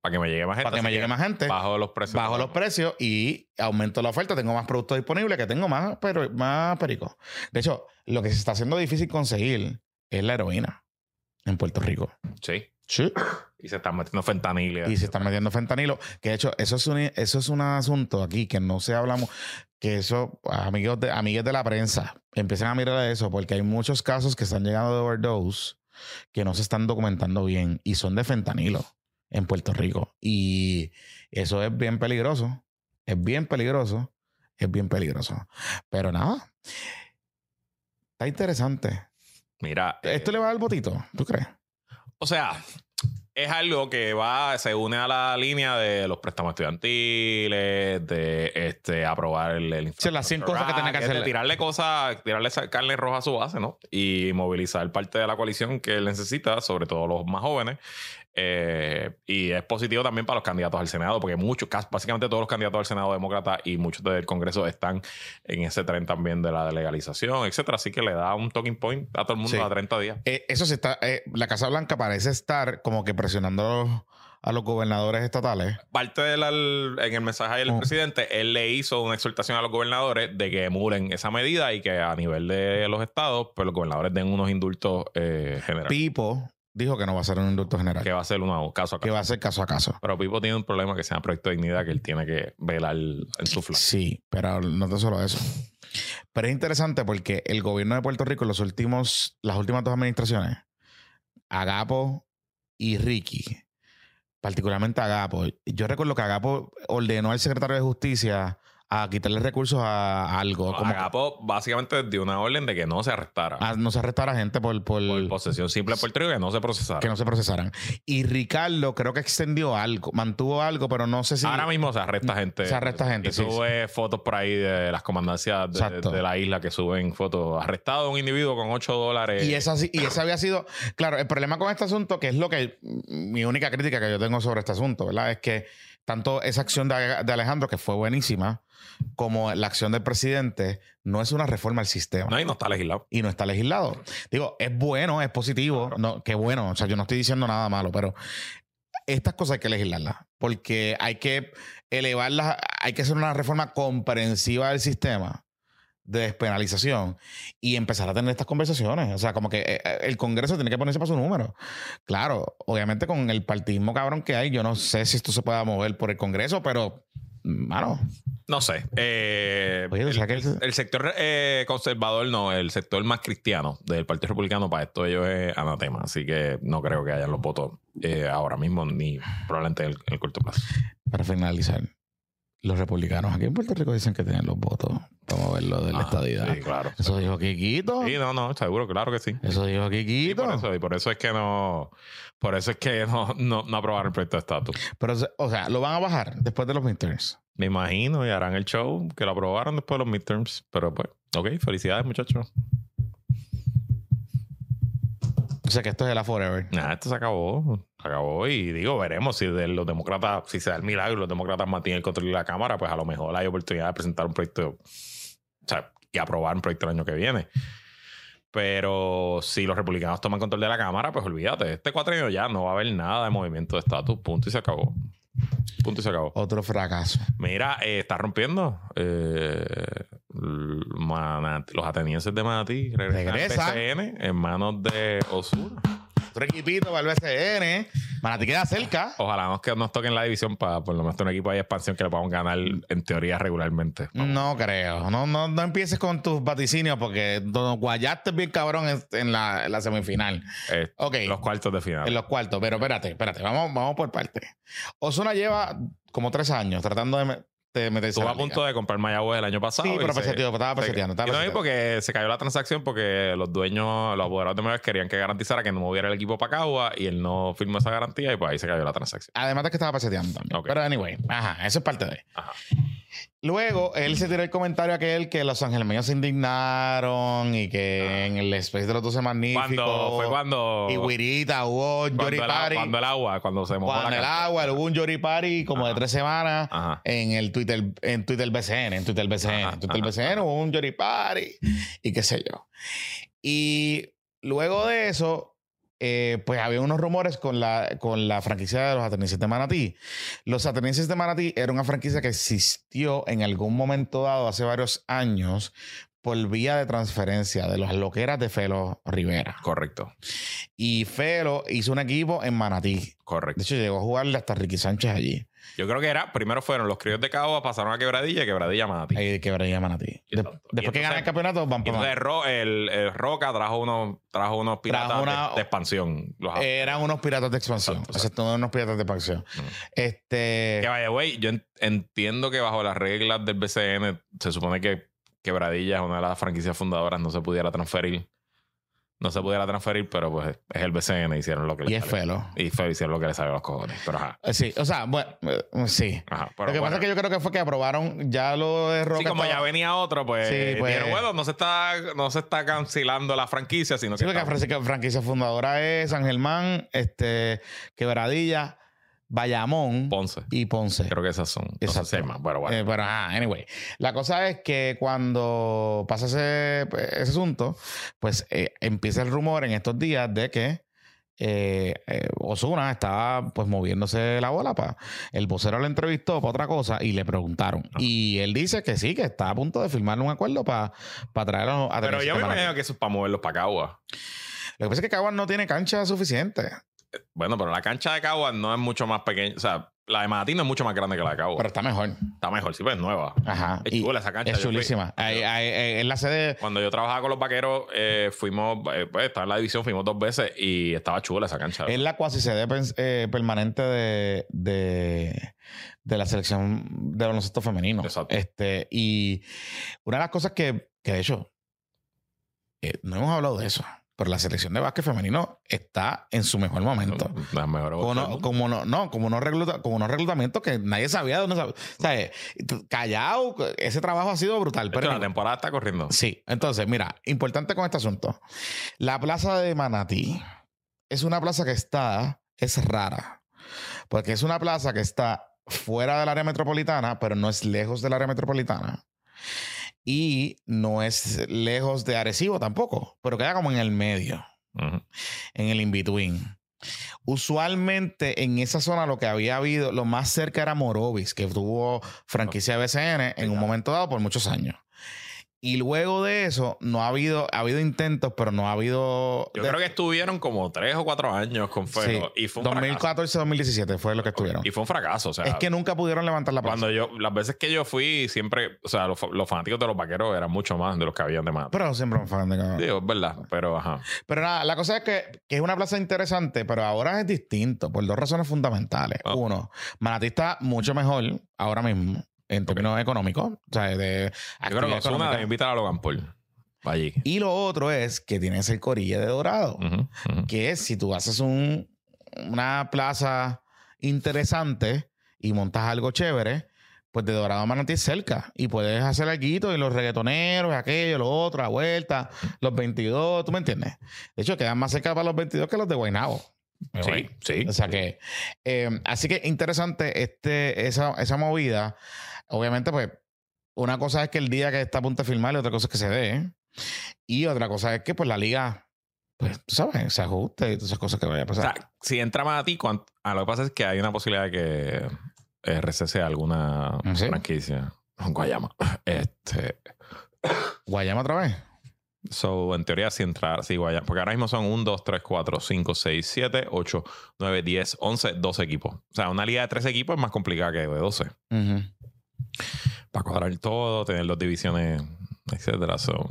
Para que me llegue más gente. para que me llegue más gente, Bajo los precios. bajo los precios y aumento la oferta, tengo más productos disponibles, que tengo más, pero, más perico. De hecho, lo que se está haciendo difícil conseguir es la heroína en Puerto Rico. Sí. Sí. Y se están metiendo fentanil. Y se están metiendo fentanilo. Que de hecho, eso es un, eso es un asunto aquí que no se hablamos. Que eso, amigos de, amigues de la prensa, empiecen a mirar eso, porque hay muchos casos que están llegando de overdose que no se están documentando bien y son de fentanilo en Puerto Rico. Y eso es bien peligroso. Es bien peligroso. Es bien peligroso. Pero nada. Está interesante. Mira. eh, ¿Esto le va al botito? ¿Tú crees? O sea, es algo que va, se une a la línea de los préstamos estudiantiles, de este aprobar el, el Sí, las 100 cosas que tiene que de hacer. tirarle cosas, tirarle carne roja a su base, ¿no? Y movilizar parte de la coalición que él necesita, sobre todo los más jóvenes. Eh, y es positivo también para los candidatos al Senado, porque muchos, básicamente todos los candidatos al Senado demócrata y muchos del Congreso están en ese tren también de la legalización, etcétera. Así que le da un talking point a todo el mundo Sí. a 30 días. Eh, eso se está. eh, la Casa Blanca parece estar como que presionando a los, a los gobernadores estatales. parte del en el mensaje del Oh. presidente, él le hizo una exhortación a los gobernadores de que emulen esa medida y que a nivel de los estados, pues los gobernadores den unos indultos eh, generales. Pipo dijo que no va a ser un indulto general, que va a ser uno caso a que caso. va a ser caso a caso. Pero Pipo tiene un problema que se llama proyecto de dignidad que él tiene que velar en su flanco. Sí, pero no tan solo eso. Pero es interesante porque el gobierno de Puerto Rico en los últimos, las últimas dos administraciones, Agapo y Ricky, particularmente Agapo, yo recuerdo que Agapo ordenó al secretario de Justicia a quitarle recursos a, algo, como que Agapo básicamente dio una orden de que no se arrestara a no se arrestara gente por, por, por posesión simple en Puerto Rico que no se procesara. que no se procesaran. Y Ricardo creo que extendió algo, mantuvo algo, pero no sé si... Ahora mismo se arresta gente. Se arresta gente, Y sí, sube fotos por ahí de las comandancias de, la isla que suben fotos. Arrestado un individuo con 8 dólares. Y esa, y esa había sido, claro, el problema con este asunto, que es lo que mi única crítica que yo tengo sobre este asunto, ¿verdad? Es que tanto esa acción de, de Alejandro, que fue buenísima, como la acción del presidente, no es una reforma al sistema. No, y no está legislado. y no está legislado. Digo, es bueno, es positivo, no, qué bueno, o sea, yo no estoy diciendo nada malo, pero estas cosas hay que legislarlas, porque hay que elevarlas, hay que hacer una reforma comprensiva del sistema de despenalización y empezar a tener estas conversaciones. O sea, como que eh, eh, el Congreso tiene que ponerse para su número. Claro, obviamente con el partidismo cabrón que hay, yo no sé si esto se pueda mover por el Congreso, pero, mano, No sé. Eh, Oye, o el, que el sector eh, conservador, no, el sector más cristiano del Partido Republicano, para esto ellos es anatema. Así que no creo que hayan los votos eh, ahora mismo, ni probablemente en el, en el corto plazo. para finalizar, los republicanos aquí en Puerto Rico dicen que tienen los votos para moverlo de la Ah, estadidad. Sí, claro. Eso dijo Kikito. Sí, no, no, seguro, claro que sí. Eso dijo Kikito. por eso, y por eso es que no, por eso es que no, no, no aprobaron el proyecto de estatus. Pero, o sea, lo van a bajar después de los midterms. Me imagino y harán el show que lo aprobaron después de los midterms. Pero pues, ok, felicidades, muchachos. O sea, que esto es el forever. Nada, esto se acabó. Se acabó. Y digo, veremos si de los demócratas, si se da el milagro, y los demócratas mantienen el control de la Cámara, pues a lo mejor hay oportunidad de presentar un proyecto, o sea, y aprobar un proyecto el año que viene. Pero si los republicanos toman control de la Cámara, pues olvídate, este cuatrienio ya no va a haber nada de movimiento de estatus. Punto y se acabó. Punto y se acabó. Otro fracaso. Mira, eh, está rompiendo. Eh, los atenienses de Manatí regresan, Regresan. al PCN en manos de Osuna. Otro equipito para el BCN. Manatí queda cerca. Ojalá nos, que nos toquen la división para por lo menos tener un equipo de expansión que le podamos ganar en teoría regularmente. No creo. No, no, no empieces con tus vaticinios porque nos guayaste bien cabrón en, en la, en la semifinal. Eh, Ok. Los cuartos de final. En los cuartos. Pero espérate, espérate. Vamos, vamos por partes. Osuna lleva como tres años tratando de, me- de meterse Estuvo en la a punto de comprar Mayagüez el año pasado. Sí, pero se- peseteó, estaba se- peseteando, estaba y no, y peseteando. porque se cayó la transacción porque los dueños, los apoderados de Mayagüez querían que garantizara que no moviera el equipo para Cagua y él no firmó esa garantía y pues ahí se cayó la transacción. Además de que estaba peseteando también. Ok. Pero anyway, ajá, eso es parte de. Ajá. Luego, él se tiró el comentario aquel que los angelmeños se indignaron y que en el Space de los 12 Magníficos. Cuando fue cuando. Y Guirita hubo un Yori Party. cuando el agua, cuando se mojó Cuando la el cancha. agua, hubo un Yori Party como de tres semanas Ajá. en el Twitter, en Twitter BCN, en Twitter BCN, Ajá, en Twitter BCN hubo un Yori Party y qué sé yo. Y luego de eso, eh, pues había unos rumores con la, con la franquicia de los atenienses de Manatí. Los atenienses de Manatí era una franquicia que existió en algún momento dado hace varios años por vía de transferencia de las loqueras de Felo Rivera. Correcto, Y Felo hizo un equipo en Manatí. De correcto. hecho, llegó a jugarle hasta Ricky Sánchez allí. Yo creo que era, primero fueron los críos de Caoba, pasaron a Quebradilla y Quebradilla Manatí. Ahí que Manatí. De- después que entonces- gana el campeonato, van para entonces Ro- el, el Roca trajo unos, trajo unos piratas Trajo una- de, de expansión. Los Eran unos piratas de expansión. Exacto, Exacto, unos piratas de expansión. Mm. Este. Que vaya, güey, yo en- entiendo que bajo las reglas del BCN se supone que Quebradilla es una de las franquicias fundadoras, no se pudiera transferir. No se pudiera transferir, pero pues es el BCN, hicieron lo que Y les es. Felo. Y fue, hicieron lo que les salió a los cojones. Pero ajá. Eh, Sí, o sea, bueno, eh, sí. Ajá. Pero lo que pasa es que yo creo que fue que aprobaron ya lo de Roca. Sí, como ya venía otro, pues, Sí, pues- dijeron, bueno, no se está, no se está cancelando la franquicia, sino Sí, que porque la franquicia fundadora es San Germán, este, Quebradilla, Bayamón Ponce. y Ponce. Creo que esas son. Hay más, pero bueno. Eh, pero, ah, anyway. La cosa es que cuando pasa ese, pues, ese asunto, pues eh, empieza el rumor en estos días de que eh, eh, Osuna estaba pues moviéndose la bola para el vocero lo entrevistó para otra cosa y le preguntaron y él dice que sí que está a punto de firmar un acuerdo para traerlo a pero yo me imagino que eso es para moverlos para Cagua. lo que pasa es que Caguas no tiene cancha suficiente Bueno, pero la cancha de Cagua no es mucho más pequeña. O sea, la de Manatí no es mucho más grande que la de Cagua. pero está mejor Está mejor, sí, pues es nueva. ajá Es chula esa cancha. es chulísima ahí- en la sede Cuando yo trabajaba con los vaqueros, eh, fuimos, eh, pues estaba en la división, fuimos dos veces y estaba chula esa cancha. Es la cuasi sede eh, permanente de, de, de la selección de baloncesto femenino. Exacto. Este, y una de las cosas que, que de hecho, eh, no hemos hablado de eso, pero la selección de básquet femenino está en su mejor momento. Las mejores Como, no, como, no, no, como, unos recluta- como unos reclutamientos que nadie sabía dónde sabía. O sea, eh, callado, ese trabajo ha sido brutal. Pero la temporada está corriendo. Sí, entonces, mira, importante con este asunto. La plaza de Manatí es una plaza que está, es rara, porque es una plaza que está fuera del área metropolitana, pero no es lejos del área metropolitana. Y no es lejos de Arecibo tampoco, pero queda como en el medio, en el in-between. Usualmente en esa zona lo que había habido, lo más cerca era Morovis, que tuvo franquicia BCN en un momento dado por muchos años. Y luego de eso, no ha habido, ha habido intentos, pero no ha habido. Yo de- creo que estuvieron como tres o cuatro años con Fuego. Sí, Y fue un fracaso. 2014-2017 fue lo que estuvieron. Y fue un fracaso. O sea, es que nunca pudieron levantar la plaza. cuando yo, las veces que yo fui, siempre, o sea, los, los fanáticos de los vaqueros eran mucho más de los que habían de más. Pero siempre me fan de. Digo, es verdad, pero ajá. Pero nada, la cosa es que, que es una plaza interesante, pero ahora es distinto por dos razones fundamentales. Ah. Uno, Manatí está mucho mejor ahora mismo en términos económicos. O sea, de Yo creo que Osuna debe invitar a Logan Paul. Allí. Y lo otro es que tienes el Corille de Dorado. Que es si tú haces un, una plaza interesante y montas algo chévere, pues de Dorado a Manatí es cerca y puedes hacer algo y los reggaetoneros, aquello, lo otro, la vuelta, los 22, ¿tú me entiendes? De hecho, quedan más cerca para los 22 que los de Guaynabo. Sí, sí. O sea que, eh, así que interesante este, esa, esa movida. Obviamente, pues, una cosa es que el día que está a punto de filmar y otra cosa es que se dé. Y otra cosa es que, pues, la liga, pues, tú sabes, se ajuste y todas esas cosas que vaya a O pasar. sea, si entra Manatí, cuan- ah, lo que pasa es que hay una posibilidad de que eh, recese alguna ¿Sí? franquicia. Guayama. Este. Guayama otra vez. So, en teoría, si entrar, si Guayama, porque ahora mismo son 1, 2, 3, 4, 5, 6, 7, 8, 9, 10, 11, 12 equipos. O sea, una liga de 13 equipos es más complicada que de 12. Ujú. Para cuadrar todo, tener dos divisiones, etcétera. So,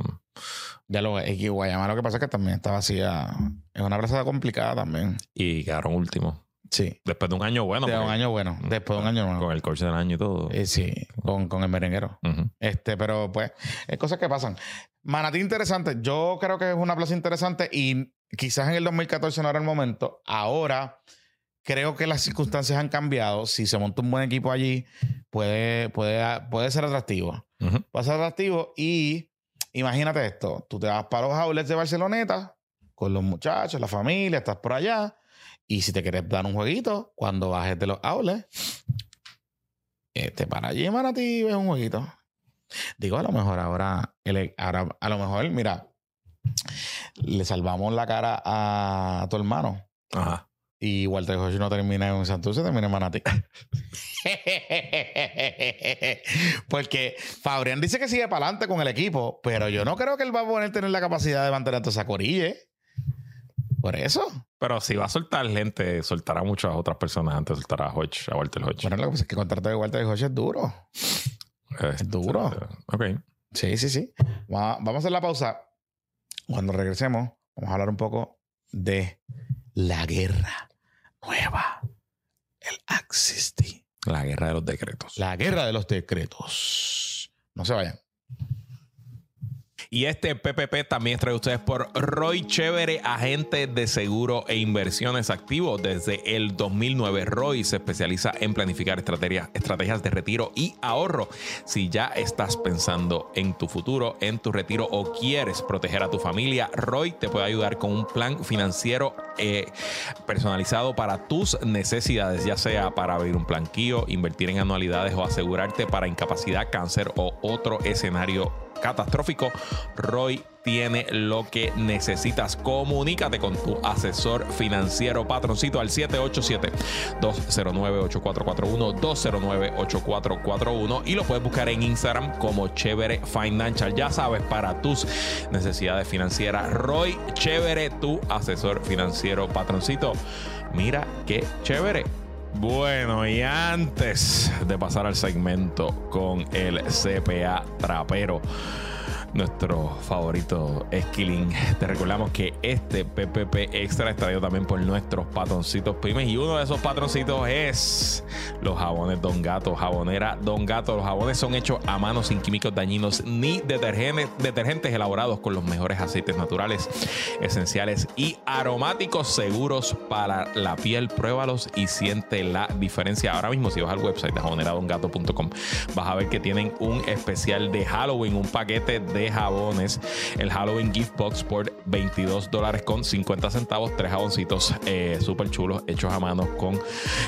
Ya lo ves. Y Guayama lo que pasa es que también está vacía. Es una plaza complicada también. y quedaron últimos. Sí. Después de un año bueno. de un año bueno. Después de un año nuevo. Con el coche del año y todo. Eh, sí, con, con el merenguero. Ujú. Este, pero pues, es cosas que pasan. Manatí interesante. Yo creo que es una plaza interesante y quizás en el 2014 no era el momento. Ahora, creo que las circunstancias han cambiado. Si se monta un buen equipo allí, puede, puede, puede ser atractivo. Ujú. Puede ser atractivo y imagínate esto. Tú te vas para los outlets de Barceloneta con los muchachos, la familia, estás por allá. Y si te quieres dar un jueguito, cuando bajes de los outlets, este, para allí, para ti, ves un jueguito. Digo, a lo mejor ahora, el- ahora, a lo mejor, mira, le salvamos la cara a tu hermano. Ajá. Y Walter Hodge no termina en Santurce, termina en Manatí. Porque Fabrián dice que sigue para adelante con el equipo, pero yo no creo que él va a poder tener la capacidad de mantener a toda esa corille. Por eso. Pero si va a soltar gente, soltará muchas otras personas antes de soltar a Hodge, a Walter Hodge. Bueno, lo que pasa es que el contrato de Walter Hodge es duro. Este, duro. Ok. Sí, sí, sí. Va- Vamos a hacer la pausa. Cuando regresemos, vamos a hablar un poco de la guerra nueva. El Axis. La guerra de los decretos. La guerra de los decretos. No se vayan. Y este PPP también a ustedes por Roy Chévere, agente de seguro e inversiones activos. Desde el 2009, Roy se especializa en planificar estrategias, estrategias de retiro y ahorro. Si ya estás pensando en tu futuro, en tu retiro o quieres proteger a tu familia, Roy te puede ayudar con un plan financiero eh, personalizado para tus necesidades, ya sea para abrir un planquillo, invertir en anualidades o asegurarte para incapacidad, cáncer o otro escenario catastrófico, Roy tiene lo que necesitas. Comunícate con tu asesor financiero patroncito al 787-209-8441, 209-8441 y lo puedes buscar en Instagram como Chévere Financial. Ya sabes, para tus necesidades financieras, Roy Chévere, tu asesor financiero patroncito. Mira qué chévere. Bueno, y antes de pasar al segmento con el CPA trapero, nuestro favorito Esquilín, te recordamos que este PPP Extra es traído también por nuestros patroncitos pymes y uno de esos patroncitos es los jabones Don Gato, jabonera Don Gato. Los jabones son hechos a mano sin químicos dañinos ni detergentes, detergentes elaborados con los mejores aceites naturales, esenciales y aromáticos seguros para la piel. Pruébalos y siente la diferencia. Ahora mismo, si vas al website de jaboneradongato.com, vas a ver que tienen un especial de Halloween, un paquete de jabones, el Halloween Gift Box por 22 dólares con 50 centavos, tres jaboncitos eh, súper chulos, hechos a mano con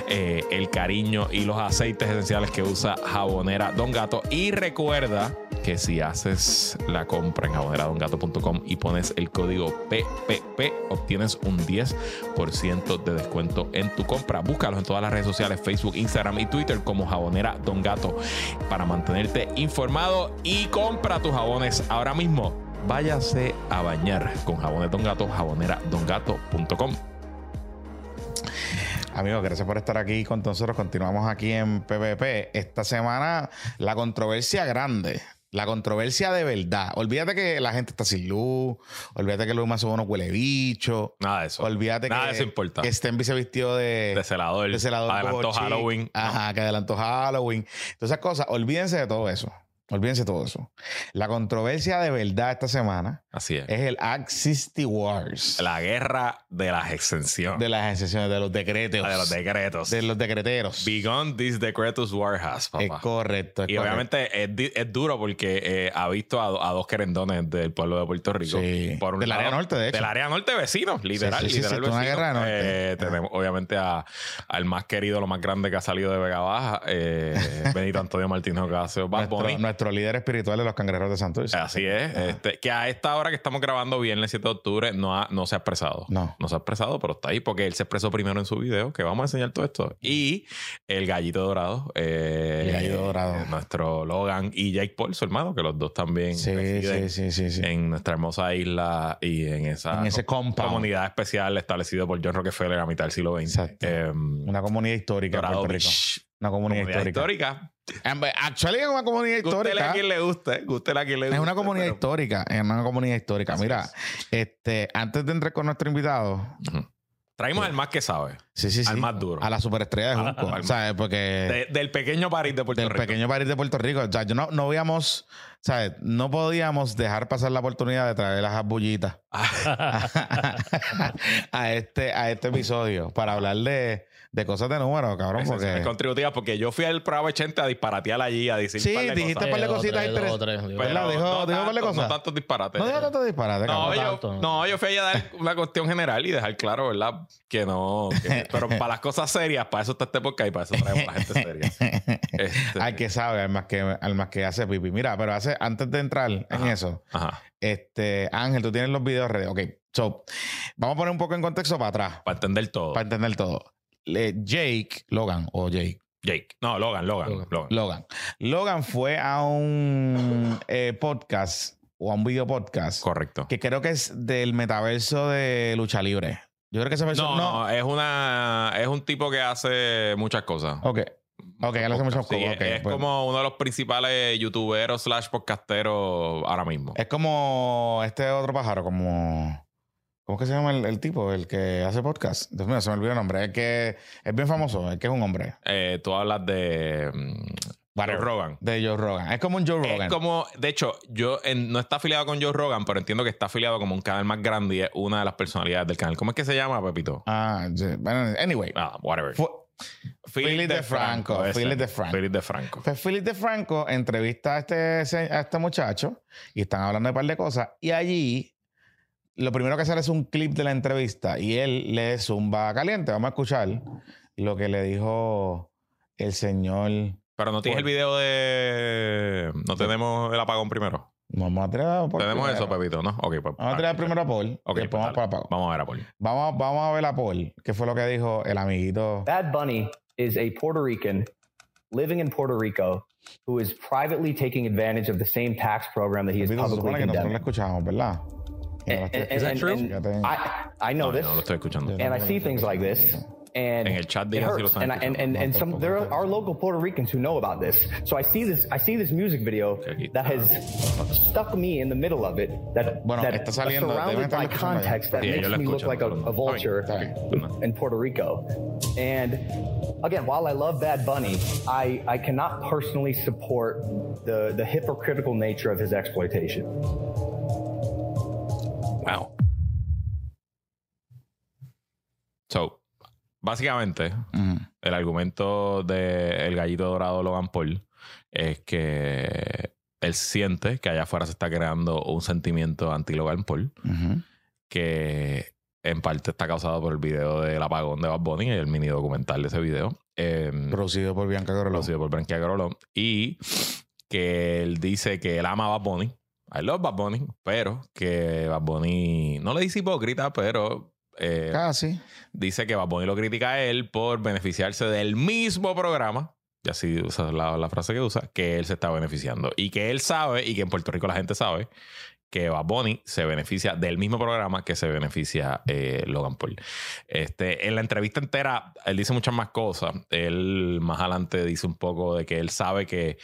eh, el cariño y los aceites esenciales que usa Jabonera Don Gato. Y recuerda que si haces la compra en jaboneradongato.com y pones el código PPP, obtienes un 10% de descuento en tu compra. Búscalos en todas las redes sociales, Facebook, Instagram y Twitter como Jabonera Don Gato para mantenerte informado y compra tus jabones ahora mismo. Váyase a bañar con jabones Don Gato, jaboneradongato.com. Amigos, gracias por estar aquí con nosotros. Continuamos aquí en PPP. Esta semana, la controversia grande. La controversia de verdad. Olvídate que la gente está sin luz. Olvídate que los más unos huele bicho. Nada de eso. Olvídate Nada que, de eso importa. que estén vice vestido de, de celador. de celador Adelantó. Halloween. ¿no? Ajá, que adelantó Halloween. Todas esas cosas. Olvídense de todo eso. Olvídense de todo eso. La controversia de verdad esta semana Así es. es el Act 60 Wars. La guerra de las exenciones. De las excepciones, de los decretos. de los decretos. De los decreteros. Beyond this decretus war has, Es papá. correcto. es Y correcto. obviamente es, es duro porque eh, ha visto a, a dos querendones del pueblo de Puerto Rico. Sí. Por un Del área norte, de hecho. Del área norte vecinos, literal. sí, sí, literal es una guerra norte. Eh, tenemos obviamente a- al más querido, lo más grande que ha salido de Vega Baja, eh, Benito Antonio Martínez Ocasio, Bad Bunny. nuestro líder espiritual de los cangrejeros de Santurce. Así es. Este, que a esta hora que estamos grabando, viernes 7 de octubre, no, ha- no se ha expresado. No. No se ha expresado, pero está ahí porque él se expresó primero en su video, que vamos a enseñar todo esto. Y el gallito dorado. eh, El gallito dorado. eh, Nuestro Logan y Jake Paul, su hermano, que los dos también Sí, residen sí, sí, en nuestra hermosa isla y en esa En ese comunidad especial establecida por John Rockefeller a mitad del siglo XX. Exacto. Eh, Una comunidad histórica Dorado. Beach. Una comunidad, Comunidad histórica. histórica. Actually, es una comunidad Gústele a histórica. quien le guste. Gústele a quien le Es guste. una comunidad pero- histórica. Es una comunidad histórica. Así Mira, es. este, antes de entrar con nuestro invitado, Ujú. Traímos al más que sabe. sí, sí, sí. Al más duro. A la superestrella de Junco. Al- ¿Sabes? Porque. De- del pequeño París de Puerto del Rico. pequeño París de Puerto Rico. O sea, yo no, no veíamos, ¿sabes? No podíamos dejar pasar la oportunidad de traer las bullitas a este, a este episodio para hablar de, de cosas de números, cabrón. Exenciones Porque... contributivas, porque yo fui al programa 80 a disparatear allí, a decir Sí, un par de dijiste cosas. par de cositas. Dijo- no dijo un par de tantos- cosas. No tantos disparates. No digo tanto disparate, No, cabrón. yo, tanto. no, yo fui allá a dar una cuestión general y dejar claro, ¿verdad? Que no. que- pero para las cosas serias, para eso está este podcast y para eso traemos a la gente seria. Este, Al que sabe, al más que, al más que hace pipi. Mira, pero hace, antes de entrar en Ajá. eso, Ajá. este, Ángel, tú tienes los videos ready. Ok, so, vamos a poner un poco en contexto para atrás, Para entender todo. para entender todo. Le- Jake, Logan, o Jake, Jake. No, Logan, Logan. Logan. Logan. Logan. Logan fue a un eh, podcast o a un video podcast Correcto. que creo que es del metaverso de lucha libre. Yo creo que esa persona. No, no, es una es un tipo que hace muchas cosas. Ok. Ok, él hace muchas Sí, cosas. es pues. como uno de los principales youtuberos slash podcasteros ahora mismo. Es como este otro pájaro, como. ¿Cómo es que se llama el, el tipo? El que hace podcast. Dios mío, se me olvidó el nombre. Es que es bien famoso, es que es un hombre. Eh, tú hablas de mm. Joe Rogan. De Joe Rogan. Es como un Joe Rogan. Es como, de hecho, yo en- no está afiliado con Joe Rogan, pero entiendo que está afiliado como un canal más grande y es una de las personalidades del canal. ¿Cómo es que se llama, Pepito? Ah, bueno, anyway. Ah, whatever. Fue- Philip DeFranco, ese. Philip DeFranco. Philip DeFranco. Pues Philip DeFranco entrevista a este, a este muchacho y están hablando de un par de cosas. Y allí, lo primero que sale es un clip de la entrevista y él le zumba caliente. Vamos a escuchar lo que le dijo el señor. Pero no tienes el Por- video de. No tenemos el apagón primero. Vamos a tirar a Paul Tenemos primero. eso, Pepito, ¿no? Ok, pues. Vamos a tirar primero a Paul. Ok, y después pues vamos dale. para Paul. Vamos a ver a Paul. Vamos, vamos a ver a Paul. ¿Qué fue lo que dijo el amiguito? Bad Bunny is a Puerto Rican living in Puerto Rico who is privately taking advantage of the same tax program that he is Pepito, se publicly supone que nosotros lo escuchamos, ¿verdad? Y And, and- Is that and- true? I, I know this, no lo estoy escuchando. And I see things like this, and En el chat it digan si lo hurts. And, I- and, and, and some there are local Puerto Ricans who know about this. So I see this I see this music video that has stuck me in the middle of it. That Bueno, that está saliendo, surrounded by context that Sí, makes ellos lo me look like a, a vulture Está bien, está bien. in Puerto Rico. And again, while I love Bad Bunny, I, I cannot personally support the, the hypocritical nature of his exploitation. Wow. So, básicamente, el argumento del gallito dorado Logan Paul es que él siente que allá afuera se está creando un sentimiento anti-Logan Paul que en parte está causado por el video del apagón de Bad Bunny y el mini documental de ese video. Eh, Producido por Bianca Gorolo. producido por Branquia Grolón. Y que él dice que él ama a Bad Bunny. I love Bad Bunny, pero que Bad Bunny no le dice hipócrita, pero eh, Casi. dice que Bad Bunny lo critica a él por beneficiarse del mismo programa. Y así usa la, la frase que usa, que él se está beneficiando. Y que él sabe, y que en Puerto Rico la gente sabe, que Bad Bunny se beneficia del mismo programa que se beneficia eh, Logan Paul. Este, en la entrevista entera, él dice muchas más cosas. Él más adelante dice un poco de que él sabe que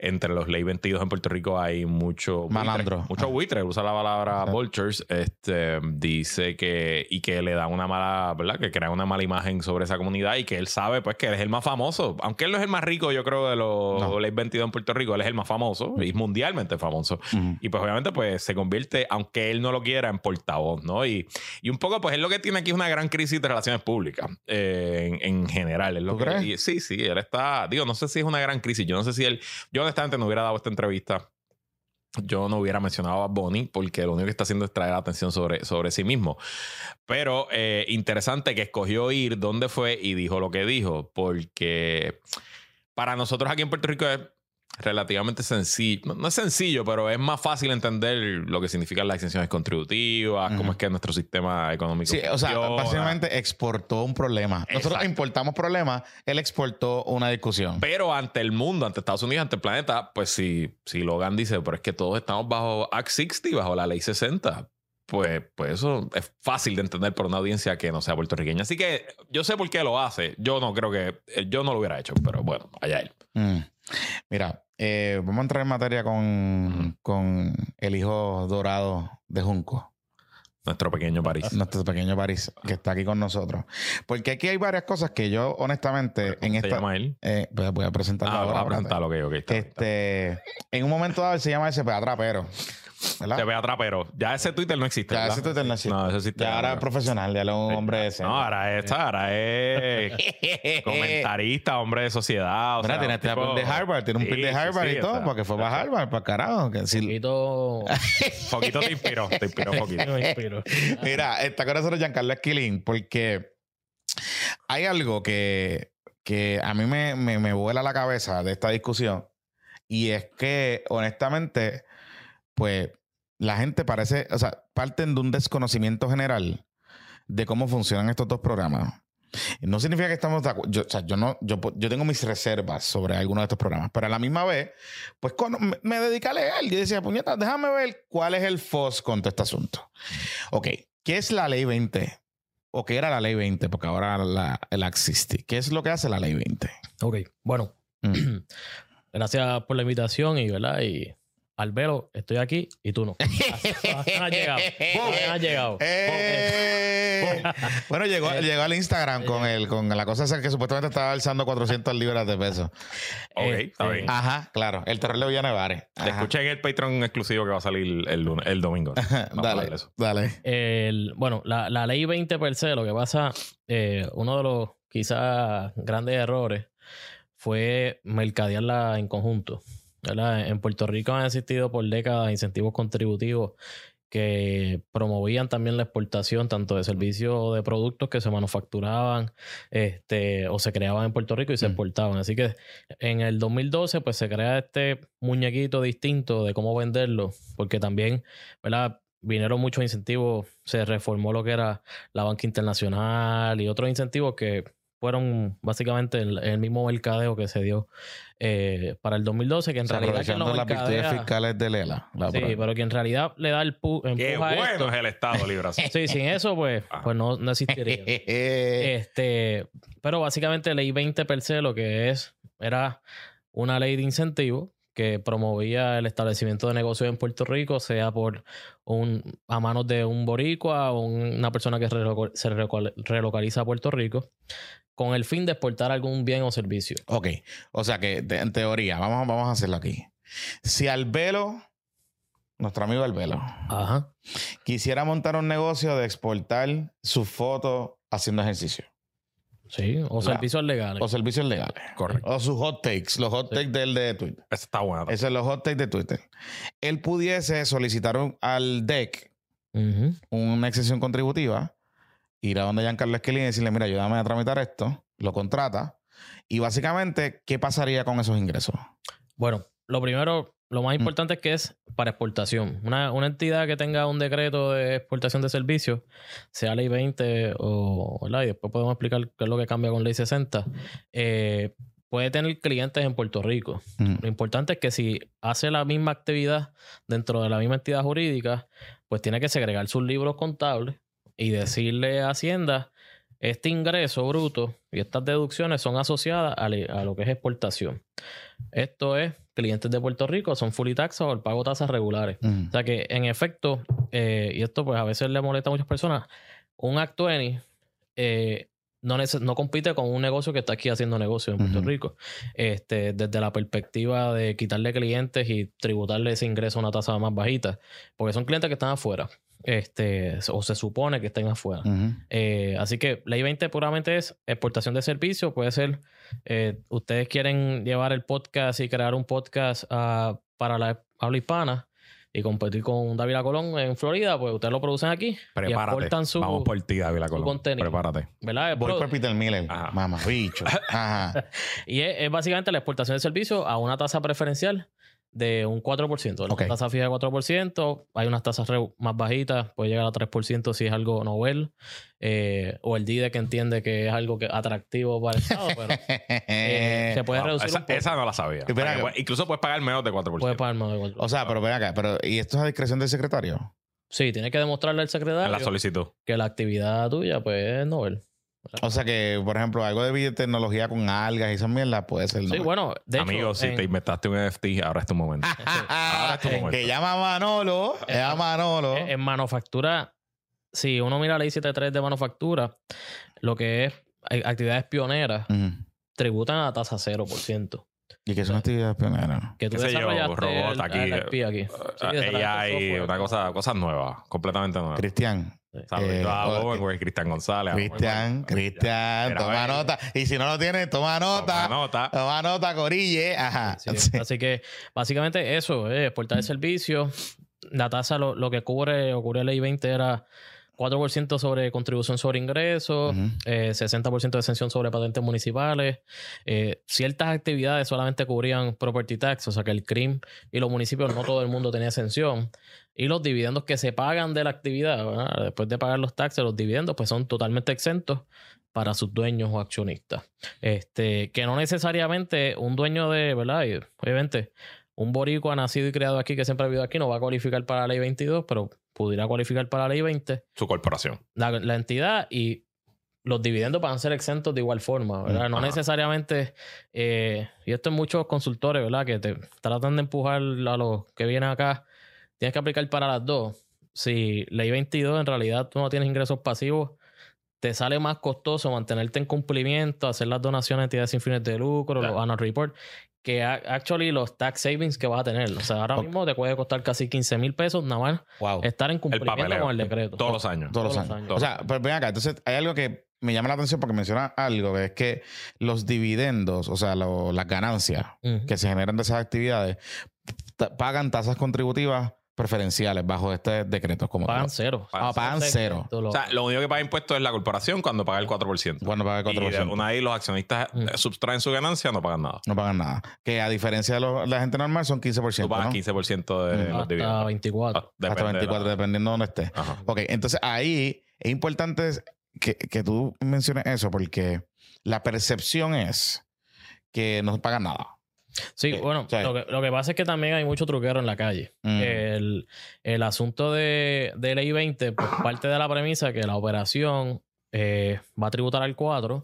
entre los ley 22 en Puerto Rico hay mucho buitre, Malandro. mucho Ah. buitre, usa la palabra Exacto. vultures, este, dice que y que le dan una mala, ¿verdad? Que crea una mala imagen sobre esa comunidad y que él sabe pues que él es el más famoso, aunque él no es el más rico, yo creo de los No. ley 22 en Puerto Rico, él es el más famoso y mundialmente famoso. Y pues obviamente pues se convierte, aunque él no lo quiera, en portavoz, ¿no? Y, y un poco pues él lo que tiene aquí es una gran crisis de relaciones públicas eh, en, en general. Es lo ¿Tú que- crees? y- sí, sí, él está, digo, no sé si es una gran crisis, yo no sé si él, yo honestamente no hubiera dado esta entrevista. Yo no hubiera mencionado a Bunny porque lo único que está haciendo es traer atención sobre, sobre sí mismo. Pero eh, interesante que escogió ir donde fue y dijo lo que dijo, porque para nosotros aquí en Puerto Rico es relativamente sencillo. No, es sencillo, pero es más fácil entender lo que significan las exenciones contributivas, cómo es que nuestro sistema económico. Sí, o sea, básicamente exportó un problema. Nosotros Exacto. importamos problemas, él exportó una discusión. Pero ante el mundo, ante Estados Unidos, ante el planeta, pues si, si Logan dice, pero es que todos estamos bajo Act 60, bajo la ley 60. Pues, pues eso es fácil de entender por una audiencia que no sea puertorriqueña. Así que yo sé por qué lo hace. Yo no creo que. eh, Yo no lo hubiera hecho, pero bueno, allá él. Mm. Mira, eh, vamos a entrar en materia con, con el hijo dorado de Junco, Nuestro pequeño París. nuestro pequeño París, que está aquí con nosotros. Porque aquí hay varias cosas que yo, honestamente, en ¿Cómo se esta. llama él? eh, pues voy a presentarlo Ah, ahora. va a presentarlo, ok, ok. está. Este, en un momento dado él se llama ese pedatrapero. ¿Verdad? Se ve atrapero. Ya ese Twitter no existe. Ya ¿verdad? ese Twitter no existe. No, ese existe. Ya ahora es profesional, ya es un hombre de No, ahora es, ahora es comentarista, hombre de sociedad. O Mira, sea, tiene un este tipo- pin de Harvard, tiene un Sí, pin de Harvard sí, y o todo, sea, porque fue para Harvard, para carajo. Que si- Poquito Poquito te inspiró, te inspiró poquito. me inspiro. Mira, está con nosotros Giancarlo Esquilín porque hay algo que, que a mí me, me, me vuela la cabeza de esta discusión y es que, honestamente, pues la gente parece, o sea, parten de un desconocimiento general de cómo funcionan estos dos programas. No significa que estamos de acuerdo. Yo, o sea, yo no, yo, yo tengo mis reservas sobre algunos de estos programas, pero a la misma vez, pues cono- me, me dediqué a leer. Yo decía, puñeta, déjame ver cuál es el FOS con todo este asunto. Ok, ¿qué es la ley 20? ¿O qué era la ley 20? Porque ahora la, la existe. ¿Qué es lo que hace la ley 20? Ok, bueno, Mm. gracias por la invitación y, ¿verdad? Y al velo, estoy aquí y tú no. No has llegado. No has llegado. ¡Eh! bueno, llegó, llegó al Instagram con, el, con la cosa esa que supuestamente estaba alzando 400 libras de peso. Ok, Este, está bien. Ajá, claro. El terror de Villanevares. Te escuché en el Patreon exclusivo que va a salir el, lunes, el domingo. Vamos Dale, eso. dale. El, bueno, la, la ley 20 per se, lo que pasa, eh, uno de los quizás grandes errores fue mercadearla en conjunto. ¿Verdad? En Puerto Rico han existido por décadas incentivos contributivos que promovían también la exportación tanto de servicios o de productos que se manufacturaban este, o se creaban en Puerto Rico y se Mm. exportaban. Así que en el 2012 pues se crea este muñequito distinto de cómo venderlo, porque también, ¿verdad? Vinieron muchos incentivos, se reformó lo que era la banca internacional y otros incentivos que fueron básicamente el, el mismo mercadeo que se dio eh, para el 2012, que en O sea, realidad las virtudes fiscales de Lela. La Sí, pero que en realidad le da el pu Qué empuja bueno esto. es el Estado, Libras. Sí, sin eso, pues, Ah. pues no, no existiría. este, pero básicamente ley 20 per se lo que es era una ley de incentivo que promovía el establecimiento de negocios en Puerto Rico, sea por un a manos de un boricua o una persona que se relocal- relocaliza a Puerto Rico, con el fin de exportar algún bien o servicio. Ok, o sea que te- en teoría, vamos, vamos a hacerlo aquí. Si Albelo, nuestro amigo Albelo, Ajá. quisiera montar un negocio de exportar sus fotos haciendo ejercicio Sí, o La- servicios legales. o servicios legales, Correcto. o sus hot takes, los hot Sí. takes del de Twitter. Esa está buena. Esos son los hot takes de Twitter. Él pudiese solicitar un- al DEC una exención contributiva, ir a donde Giancarlo Esquilín y decirle, mira, ayúdame a tramitar esto, lo contrata, y básicamente, ¿qué pasaría con esos ingresos? Bueno, lo primero, lo Mm. más importante es que es para exportación. Una, una entidad que tenga un decreto de exportación de servicios, sea ley 20 o, ¿verdad? Y después podemos explicar qué es lo que cambia con ley 60, eh, puede tener clientes en Puerto Rico. Mm. Lo importante es que si hace la misma actividad dentro de la misma entidad jurídica, pues tiene que segregar sus libros contables y decirle a Hacienda, este ingreso bruto y estas deducciones son asociadas a, lo que es exportación. Esto es, clientes de Puerto Rico son fully taxados o el pago de tasas regulares. Mm. O sea que, en efecto, eh, y esto pues a veces le molesta a muchas personas, un Act 20 eh, no, no compite con un negocio que está aquí haciendo negocio en Puerto. Rico. Este, desde la perspectiva de quitarle clientes y tributarle ese ingreso a una tasa más bajita, porque son clientes que están afuera, este, o se supone que estén afuera. Eh, así que ley 20 puramente es exportación de servicios. Puede ser, eh, ustedes quieren llevar el podcast y crear un podcast ah, para la habla hispana y competir con David Colón en Florida, pues ustedes lo producen aquí y Prepárate. exportan su, Vamos por ti, David Colón. contenido. Prepárate. ¿verdad? Voy por Peter Miller, mamá, bicho. Ajá. Y es, es básicamente la exportación de servicios a una tasa preferencial de un 4%. La Ok. tasa fija de 4%. Hay unas tasas más bajitas, puede llegar a 3% si es algo novel. eh, o el DIDE que entiende que es algo que atractivo para el Estado, pero eh, se puede reducir esa, un poco. esa no la sabía. Que- pues, incluso puedes pagar menos de 4%. Puede pagar más de 4%. o sea, pero ven acá, pero ¿y esto es a discreción del secretario? sí, tiene que demostrarle al en secretario la solicitud. que la actividad tuya pues, es novel. O sea que, por ejemplo, algo de biotecnología con algas y esas mierdas puede ser. Sí, ¿no? bueno, de hecho, Amigo, si en- te inventaste un NFT, ahora es tu momento. Ahora es tu momento. que llama Manolo, llama a Manolo. en, en manufactura, si uno mira la ley 73 de manufactura, lo que es eh, actividades pioneras, tributan a tasa 0%. ¿Y que es una actividad pionera? Que tú Qué sé yo, desarrollaste robot el, aquí. el IP aquí. Sí, desarrollaste ella el hay software. una cosa, cosas nuevas, completamente nuevas. Cristian. Saludos eh, a o- Bowen, güey, Cristian González. Cristian, Cristian, toma nota. Y si no lo tienes, toma nota. Toma nota. Toma nota, Corille. Ajá. Sí, Sí. Así que básicamente eso, es exportar el servicio. La tasa, lo, lo que cubre, o cubre ley 20 era 4% sobre contribución sobre ingresos, Ujú. eh, 60% de exención sobre patentes municipales. Eh, ciertas actividades solamente cubrían property tax, o sea que el CRIM y los municipios no todo el mundo tenía exención. Y los dividendos que se pagan de la actividad, ¿verdad? después de pagar los taxes, los dividendos pues son totalmente exentos para sus dueños o accionistas. Este, que no necesariamente un dueño de, ¿verdad? Y, obviamente, un boricua nacido y criado aquí que siempre ha vivido aquí no va a cualificar para la ley 22, pero pudiera cualificar para la ley 20 Su corporación. la, la entidad y los dividendos van a ser exentos de igual forma, ¿verdad? No Ajá. necesariamente, eh, y esto en muchos consultores, ¿verdad? Que te tratan de empujar a los que vienen acá, tienes que aplicar para las dos. Si ley 22 en realidad tú no tienes ingresos pasivos, te sale más costoso mantenerte en cumplimiento, hacer las donaciones a entidades sin fines de lucro, Claro. los annual report, que actually los tax savings que vas a tener. O sea, ahora mismo te puede costar casi 15 mil pesos nada más Wow. estar en cumplimiento papeleo. con el decreto. Todos los años. Todos los todos años. los O sea, pero ven acá. Entonces, hay algo que me llama la atención porque menciona algo, que es que los dividendos, o sea, lo- las ganancias que se generan de esas actividades, pagan tasas contributivas preferenciales bajo este decreto. Como Pagan tal. cero. Ah, pagan cero. O sea, lo único que paga impuestos es la corporación cuando paga el 4%. Cuando paga el Y de 4%. una vez los accionistas Mm. eh, subtraen su ganancia, no pagan nada. No pagan nada. Que a diferencia de lo- la gente normal son 15%. Tú pagas ¿no? 15% de Mm. los hasta dividendos. 24. Ah, depende Hasta de la- 24, dependiendo de dónde esté. Ajá. Ok, entonces ahí es importante que, que tú menciones eso porque la percepción es que no pagan nada. Sí, Eh, bueno, lo, que, lo que pasa es que también hay mucho truquero en la calle. Mm. El, el asunto de, de ley 20, pues, parte de la premisa que la operación eh, va a tributar al 4.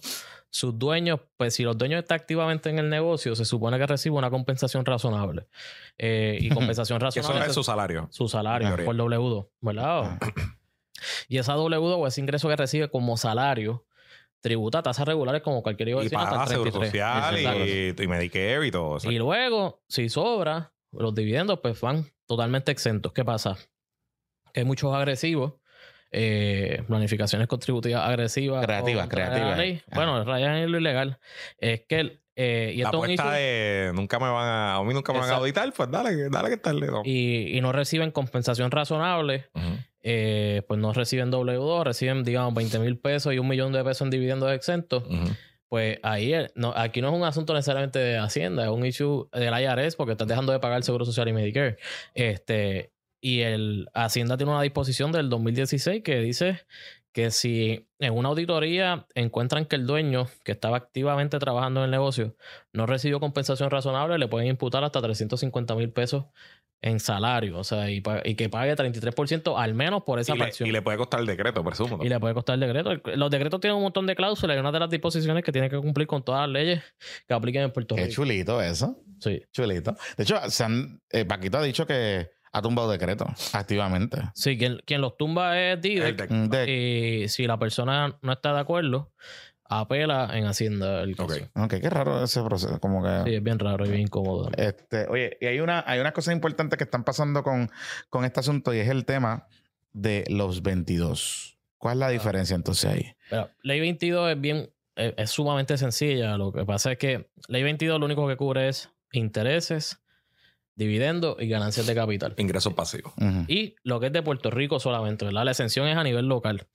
Sus dueños, pues si los dueños están activamente en el negocio, se supone que recibe una compensación razonable. Eh, y compensación Que eso razonable es su salario. su salario Ah. por W2, ¿verdad? Y esa W2 o ese ingreso que recibe como salario tributa tasas regulares como cualquier Y inversión hasta el seguro 33. social Exacto. y, y Medicare y todo. Y luego, si sobra, los dividendos pues van totalmente exentos. ¿Qué pasa? Que hay muchos agresivos, eh, planificaciones contributivas agresivas. Creativas, creativas. Ajá. Bueno, rayan en lo ilegal. Es que, eh, y la esto es un apuesta de nunca me van a, a mí nunca me van a Exacto. auditar, pues dale, dale que estarle. No. y, y no reciben compensación razonable, Ujú. Eh, pues no reciben W2, reciben, digamos, 20 mil pesos y un millón de pesos en dividendos exentos. Pues ahí, eh, no, aquí no es un asunto necesariamente de Hacienda, es un issue del IRS porque estás dejando de pagar el Seguro Social y Medicare. Este, y el Hacienda tiene una disposición del 2016 que dice que si en una auditoría encuentran que el dueño que estaba activamente trabajando en el negocio no recibió compensación razonable, le pueden imputar hasta 350 mil pesos en salario, o sea, y, que pague 33% al menos por esa Y le, fracción. y le puede costar el decreto, presumo. ¿no? Y le puede costar el decreto. Los decretos tienen un montón de cláusulas y una de las disposiciones que tienen que cumplir con todas las leyes que apliquen en Puerto Qué Rico. chulito eso. Sí. Chulito. De hecho, se han- eh, Paquito ha dicho que ha tumbado decretos activamente. Sí, quien, quien los tumba es DIDEC. de- Mm, Y si la persona no está de acuerdo, apela en Hacienda el caso. Ok. ok, qué raro ese proceso. Como que. Sí, es bien raro y bien incómodo. Este, oye, y hay una, hay unas cosas importantes que están pasando con, con este asunto y es el tema de los 22. ¿Cuál es la diferencia entonces ahí? Pero ley 22 es bien, es, es sumamente sencilla. Lo que pasa es que ley 22 lo único que cubre es intereses, dividendos y ganancias de capital. Ingresos pasivos. Y lo que es de Puerto Rico solamente, ¿verdad? La exención es a nivel local.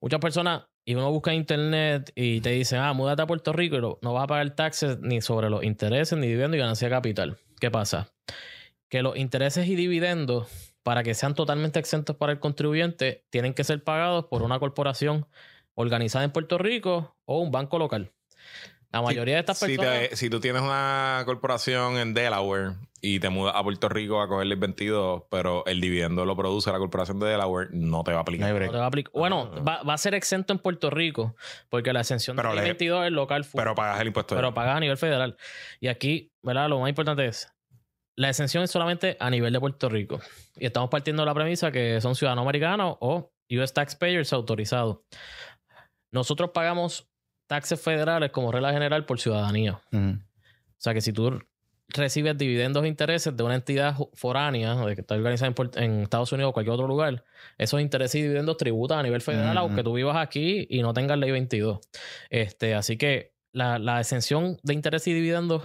Muchas personas, y uno busca en internet y te dicen, ah, múdate a Puerto Rico y no, vas a pagar taxes ni sobre los intereses, ni dividendos y ganancia de capital. ¿Qué pasa? Que los intereses y dividendos, para que sean totalmente exentos para el contribuyente, tienen que ser pagados por una corporación organizada en Puerto Rico o un banco local. La mayoría de estas Si, personas... te- si tú tienes una corporación en Delaware y te mudas a Puerto Rico a cogerle el 22, pero el dividendo lo produce la corporación de Delaware, no te va a aplicar. no te va a aplicar- Bueno, Ah. va, va a ser exento en Puerto Rico, porque la exención de Pero ley le- 22 es local. full. pero pagas el impuesto. de- pero pagada a nivel federal. Y aquí, ¿verdad? Lo más importante es, la exención es solamente a nivel de Puerto Rico. Y estamos partiendo de la premisa que son ciudadanos americanos o US taxpayers autorizados. Nosotros pagamos taxes federales como regla general por ciudadanía. Ujú. sea que si tú recibes dividendos e intereses de una entidad foránea de que está organizada en, Estados Unidos o cualquier otro lugar, esos intereses y dividendos tributan a nivel federal, aunque tú vivas aquí y no tengas ley 22. Este, así que la, la exención de intereses y dividendos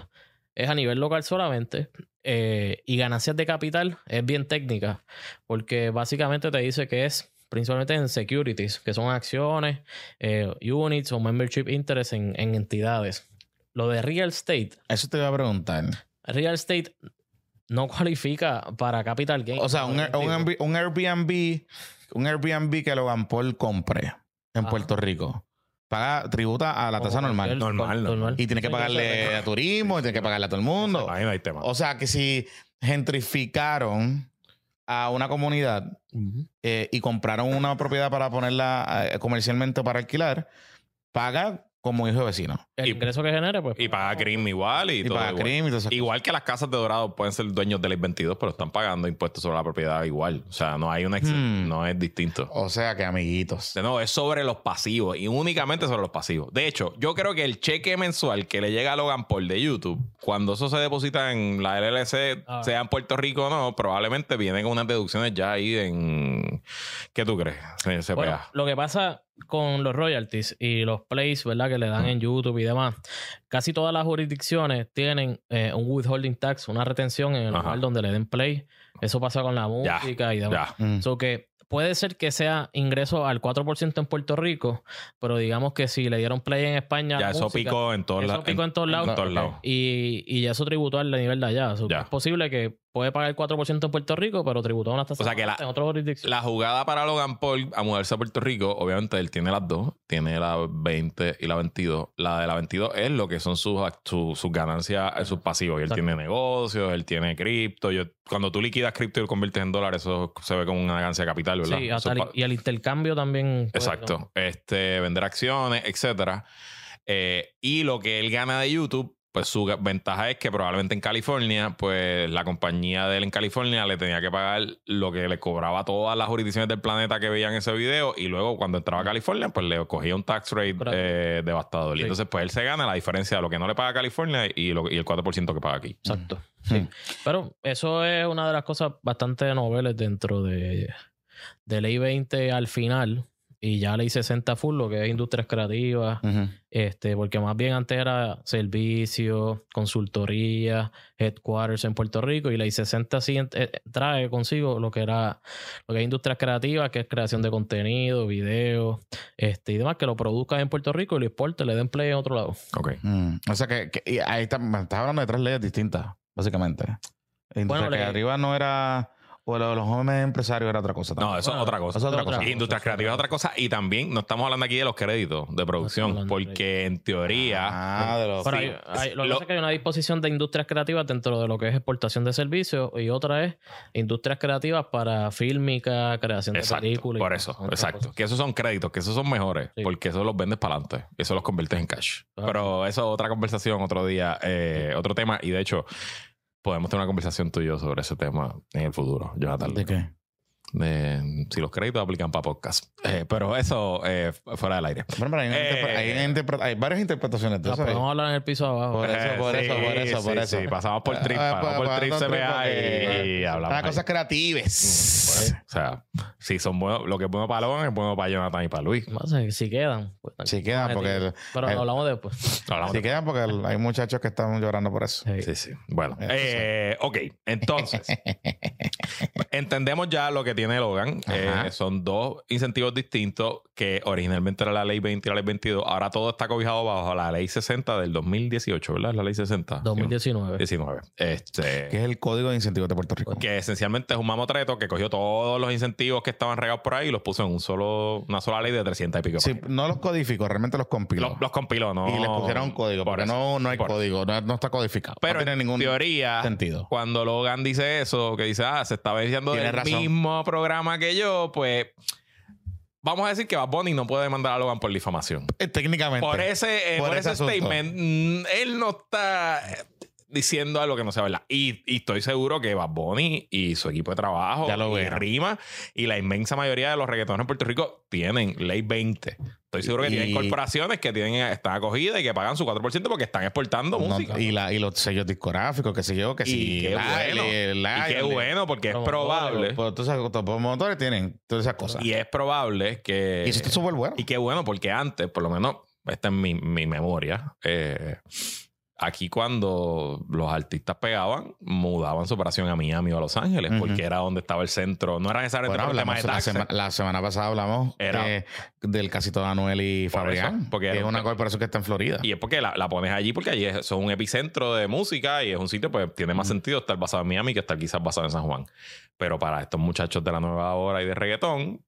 es a nivel local solamente. eh, y ganancias de capital es bien técnica, porque básicamente te dice que es principalmente en securities, que son acciones, eh, units o membership interest en, en entidades. Lo de real estate, Eso te iba a preguntar. Real estate no cualifica para capital gain. O sea, un, un, Airbnb- un Airbnb, un Airbnb que Logan Paul compre en. Puerto Rico, paga, tributa a la tasa normal. Normal, normal. Y tiene que pagarle a turismo, y tiene que pagarle a todo el mundo. Ahí no hay tema. O sea, que si gentrificaron a una comunidad eh, y compraron una propiedad para ponerla eh, comercialmente para alquilar, paga como hijo de vecino. El Y- ingreso que genere, pues. Y paga crimen igual y, Y todo paga igual. crimen y todo eso. Igual que las casas de Dorado pueden ser dueños de ley 22, pero están pagando impuestos sobre la propiedad igual. O sea, no hay una ex- Hmm. no es distinto. O sea, que amiguitos. Nuevo, es sobre los pasivos y únicamente sobre los pasivos. De hecho, yo creo que el cheque mensual que le llega a Logan Paul de YouTube, cuando eso se deposita en la LLC, Ah. sea en Puerto Rico o no, probablemente vienen con unas deducciones ya ahí en. ¿Qué tú crees? Bueno, lo que pasa con los royalties y los plays, ¿verdad? Que le dan en YouTube y demás, casi todas las jurisdicciones tienen eh, un withholding tax, una retención en el Ajá. lugar donde le den play. Eso pasa con la Ya, música y demás. ya. Mm. Que puede ser que sea ingreso al 4% en Puerto Rico, pero digamos que si le dieron play en España. Ya eso picó en todos eso lados. picó en todos lados. todos Ok. lados. Y, y ya eso tributó al nivel de allá. So, Ya. Es posible que puede pagar el 4% en Puerto Rico, pero tributó unas tasas O sea que la- en otra jurisdicción. La jugada para Logan Paul a mudarse a Puerto Rico, obviamente él tiene las dos, tiene la 20 y la 22. La de la 22 es lo que son sus, su- sus ganancias, eh, sus pasivos. Y él Exacto. tiene negocios, él tiene cripto. Yo- Cuando tú liquidas cripto y lo conviertes en dólares, eso se ve como una ganancia de capital, ¿verdad? Sí, hasta el- y el intercambio también. Exacto. Este, vender acciones, etcétera. Eh, y lo que él gana de YouTube, pues su ventaja es que probablemente en California, pues la compañía de él en California le tenía que pagar lo que le cobraba a todas las jurisdicciones del planeta que veían ese video. Y luego cuando entraba a California, pues le cogía un tax rate eh, devastador. Y entonces, pues él se gana la diferencia de lo que no le paga a California y, lo, y el 4% que paga aquí. Exacto. Mm. Sí. Pero eso es una de las cosas bastante noveles dentro de, de Ley 20 al final. Y ya Ley 60 full, lo que es industrias creativas. Este, porque más bien antes era servicio, consultoría, headquarters en Puerto Rico. Y Ley 60 sí ent- eh, trae consigo lo que era lo que es industrias creativas, que es creación de contenido, video, este, y demás, que lo produzcan en Puerto Rico y lo exporte, le den play en otro lado. Ok. Mm. O sea, que, que- y ahí está, me estás hablando de tres leyes distintas, básicamente. Industria Bueno, le- creativa no era, o lo de los jóvenes empresarios era otra cosa. No, eso Bueno, es otra cosa. eso es otra otra cosa. Industrias creativas es otra cosa. Y también no estamos hablando aquí de los créditos de producción, porque en teoría. Ah, de los... Pero Sí. hay- hay- lo que pasa es que hay una disposición de industrias creativas dentro de lo que es exportación de servicios y otra es industrias creativas para fílmica, creación de películas. y por eso, exacto. cosas. Que esos son créditos, que esos son mejores, Sí. porque eso los vendes para adelante, eso los conviertes en cash. Claro. Pero eso es otra conversación, otro día, eh, otro tema, y de hecho, podemos tener una conversación tú y yo sobre ese tema en el futuro, Jonathan. ¿De qué? De si los créditos aplican para podcast. Eh, pero eso eh, fuera del aire. Bueno, pero hay, Eh, varias interpretaciones de Ah, eso. a hablar en el piso abajo. Por eso, por Eh, eso, por eso, sí, por eso. sí. Pasamos por trip, Ah, pasamos pues, por trip CPA y, hablamos. Para cosas creativas. O sea, si son buenos, lo que es bueno para Logan es bueno para Jonathan y para Luis. No sé, si quedan. pues, Si quedan, porque... el- Pero el- hablamos después. Hablamos Si de- quedan, porque el- hay muchachos que están llorando por eso. Sí. Sí, sí. Bueno, eh, ok. Entonces, entendemos ya lo que tiene Logan. Eh, son dos incentivos distintos que originalmente era la ley 20 y la ley 22. Ahora todo está cobijado bajo la ley 60 del 2018, ¿verdad? La ley 60. 2019. 19. Este, Que es el Código de Incentivos de Puerto Rico. que esencialmente es un mamotreto que cogió todos los incentivos que estaban regados por ahí y los puso en un solo, una sola ley de 300 y pico. Sí, no los codificó, realmente los compiló. los, los compiló, ¿no? y les pusieron un código, Por porque eso, no, no hay por código, no, no está codificado. Pero no tiene en ningún teoría, sentido. cuando Logan dice eso, que dice, ah, se está Tiene del razón. mismo programa que yo, pues vamos a decir que Bad Bunny no puede demandar a Logan por difamación. Eh, técnicamente. Por ese, eh, Por por ese statement, mm, él no está. Diciendo algo que no sea verdad. Y, y estoy seguro que Bad Bunny y su equipo de trabajo Ya lo y veo. Rima y la inmensa mayoría de los reggaetoneros en Puerto Rico tienen ley 20. Estoy seguro que Y- tienen corporaciones que tienen, están acogidas y que pagan su 4% porque están exportando No, música. y, la, y los sellos discográficos, que sé yo, que sí. qué la- bueno. la- y qué bueno, porque es probable. Pues, tú sabes, los promotores tienen todas esas cosas. Y es probable que. Y eso está súper bueno. Y qué bueno, porque antes, por lo menos, esta es mi, mi memoria. eh, aquí cuando los artistas pegaban, mudaban su operación a Miami o a Los Ángeles, porque era donde estaba el centro. No era necesariamente Bueno, el tema de hablamos la, sema- la semana pasada hablamos Era- del casito de Anuel y Por Fabrián, eso, porque que es una corporación que está en Florida. Y es porque la, la pones allí, porque allí es, son un epicentro de música y es un sitio, pues tiene más sentido estar basado en Miami que estar quizás basado en San Juan. Pero para estos muchachos de la nueva hora y de reggaetón,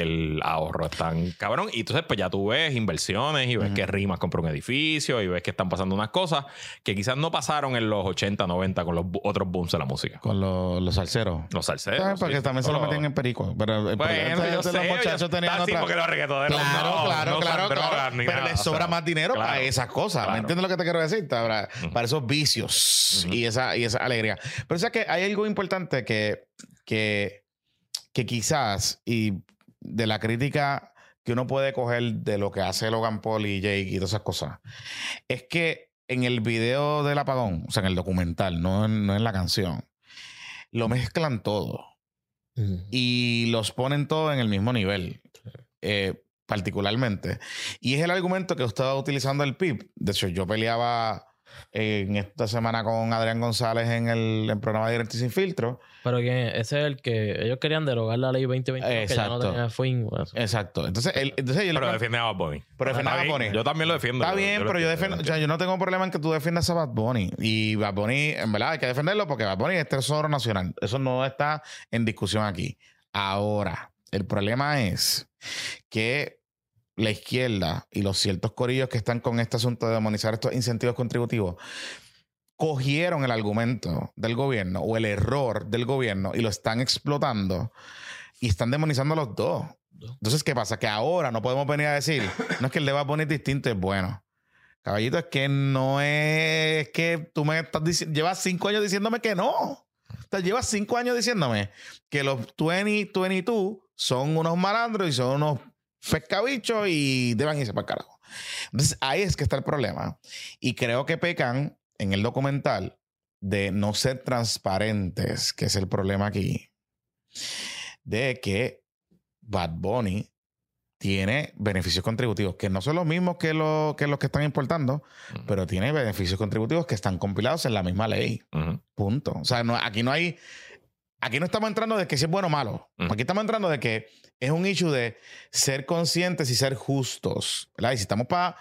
el ahorro es tan cabrón. Y entonces, pues ya tú ves inversiones y ves Ujú. que Rimas compró un edificio y ves que están pasando unas cosas que quizás no pasaron en los 80, 90 con los otros booms de la música. Con los, los salseros. Los salseros. Porque sí, también se lo metían en perico. Pero el problema Bueno, es yo que sé, los muchachos tenían Ah, otra... porque los reggaetoneros Claro, no, claro, no claro, drogas claro. ni Pero nada, les o sobra sea, más dinero para claro. esas cosas. Claro. ¿Me entiendes lo que te quiero decir? Para, Ujú. para esos vicios Ujú. y, esa, y esa alegría. Pero o sea que hay algo importante que, que, que quizás, y de la crítica que uno puede coger de lo que hace Logan Paul y Jake y todas esas cosas, es que en el video del apagón, o sea, en el documental, no en, no en la canción, lo mezclan todo y los ponen todos en el mismo nivel, eh, particularmente. Y es el argumento que estaba utilizando el PIB. De hecho, yo peleaba en esta semana con Adrián González en el, en programa Directo y Sin Filtro. Pero que ese es el que ellos querían derogar la ley 2022 que ya no tenía fin. Exacto. Entonces, él, entonces yo le Pero defiende a Bad Bunny. Pero defiende a Bad bien, Bunny. Yo también lo defiendo. Está bien, pero yo defiendo, defiendo, o sea, yo no tengo problema en que tú defiendas a Bad Bunny. Y Bad Bunny, en verdad, hay que defenderlo porque Bad Bunny es tesoro nacional. Eso no está en discusión aquí. Ahora, el problema es que la izquierda y los ciertos corillos que están con este asunto de demonizar estos incentivos contributivos cogieron el argumento del gobierno o el error del gobierno y lo están explotando y están demonizando a los dos. Entonces, ¿qué pasa? Que ahora no podemos venir a decir, no es que el de Bad Bunny es distinto, es bueno. Caballito, es que no es que tú me estás diciendo, llevas cinco años diciéndome que no. O sea, llevas cinco años diciéndome que los 20, 22 son unos malandros y son unos pescabichos y deben irse para el carajo. Entonces, ahí es que está el problema. Y creo que pecan en el documental de no ser transparentes, que es el problema aquí, de que Bad Bunny tiene beneficios contributivos, que no son los mismos que, lo- que los que están importando, pero tiene beneficios contributivos que están compilados en la misma ley. Punto. O sea, no, aquí no hay. Aquí no estamos entrando de que si es bueno o malo. Aquí estamos entrando de que es un issue de ser conscientes y ser justos. ¿verdad? Y si estamos para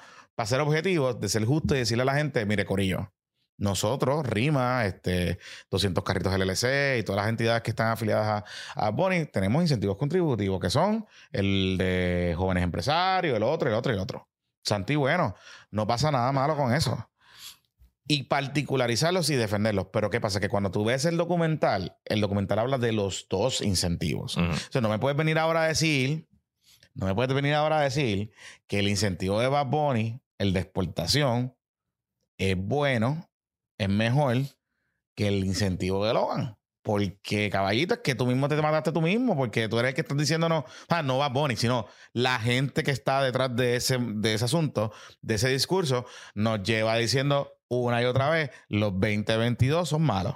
ser objetivos, de ser justos y decirle a la gente, mire, Corillo, nosotros, RIMA, este, 200 carritos LLC y todas las entidades que están afiliadas a, a Bonnie, tenemos incentivos contributivos que son el de jóvenes empresarios, el otro, el otro el otro. Santi, bueno, no pasa nada malo con eso y particularizarlos y defenderlos. Pero ¿qué pasa? Que cuando tú ves el documental, el documental habla de los dos incentivos. Ujú. O sea, no me puedes venir ahora a decir, no me puedes venir ahora a decir que el incentivo de Bad Bunny, el de exportación, es bueno, es mejor que el incentivo de Logan. Porque, caballito, es que tú mismo te mataste tú mismo, porque tú eres el que estás diciéndonos, ah, no Bad Bunny, sino la gente que está detrás de ese, de ese asunto, de ese discurso, nos lleva diciendo una y otra vez, los 2022 son malos.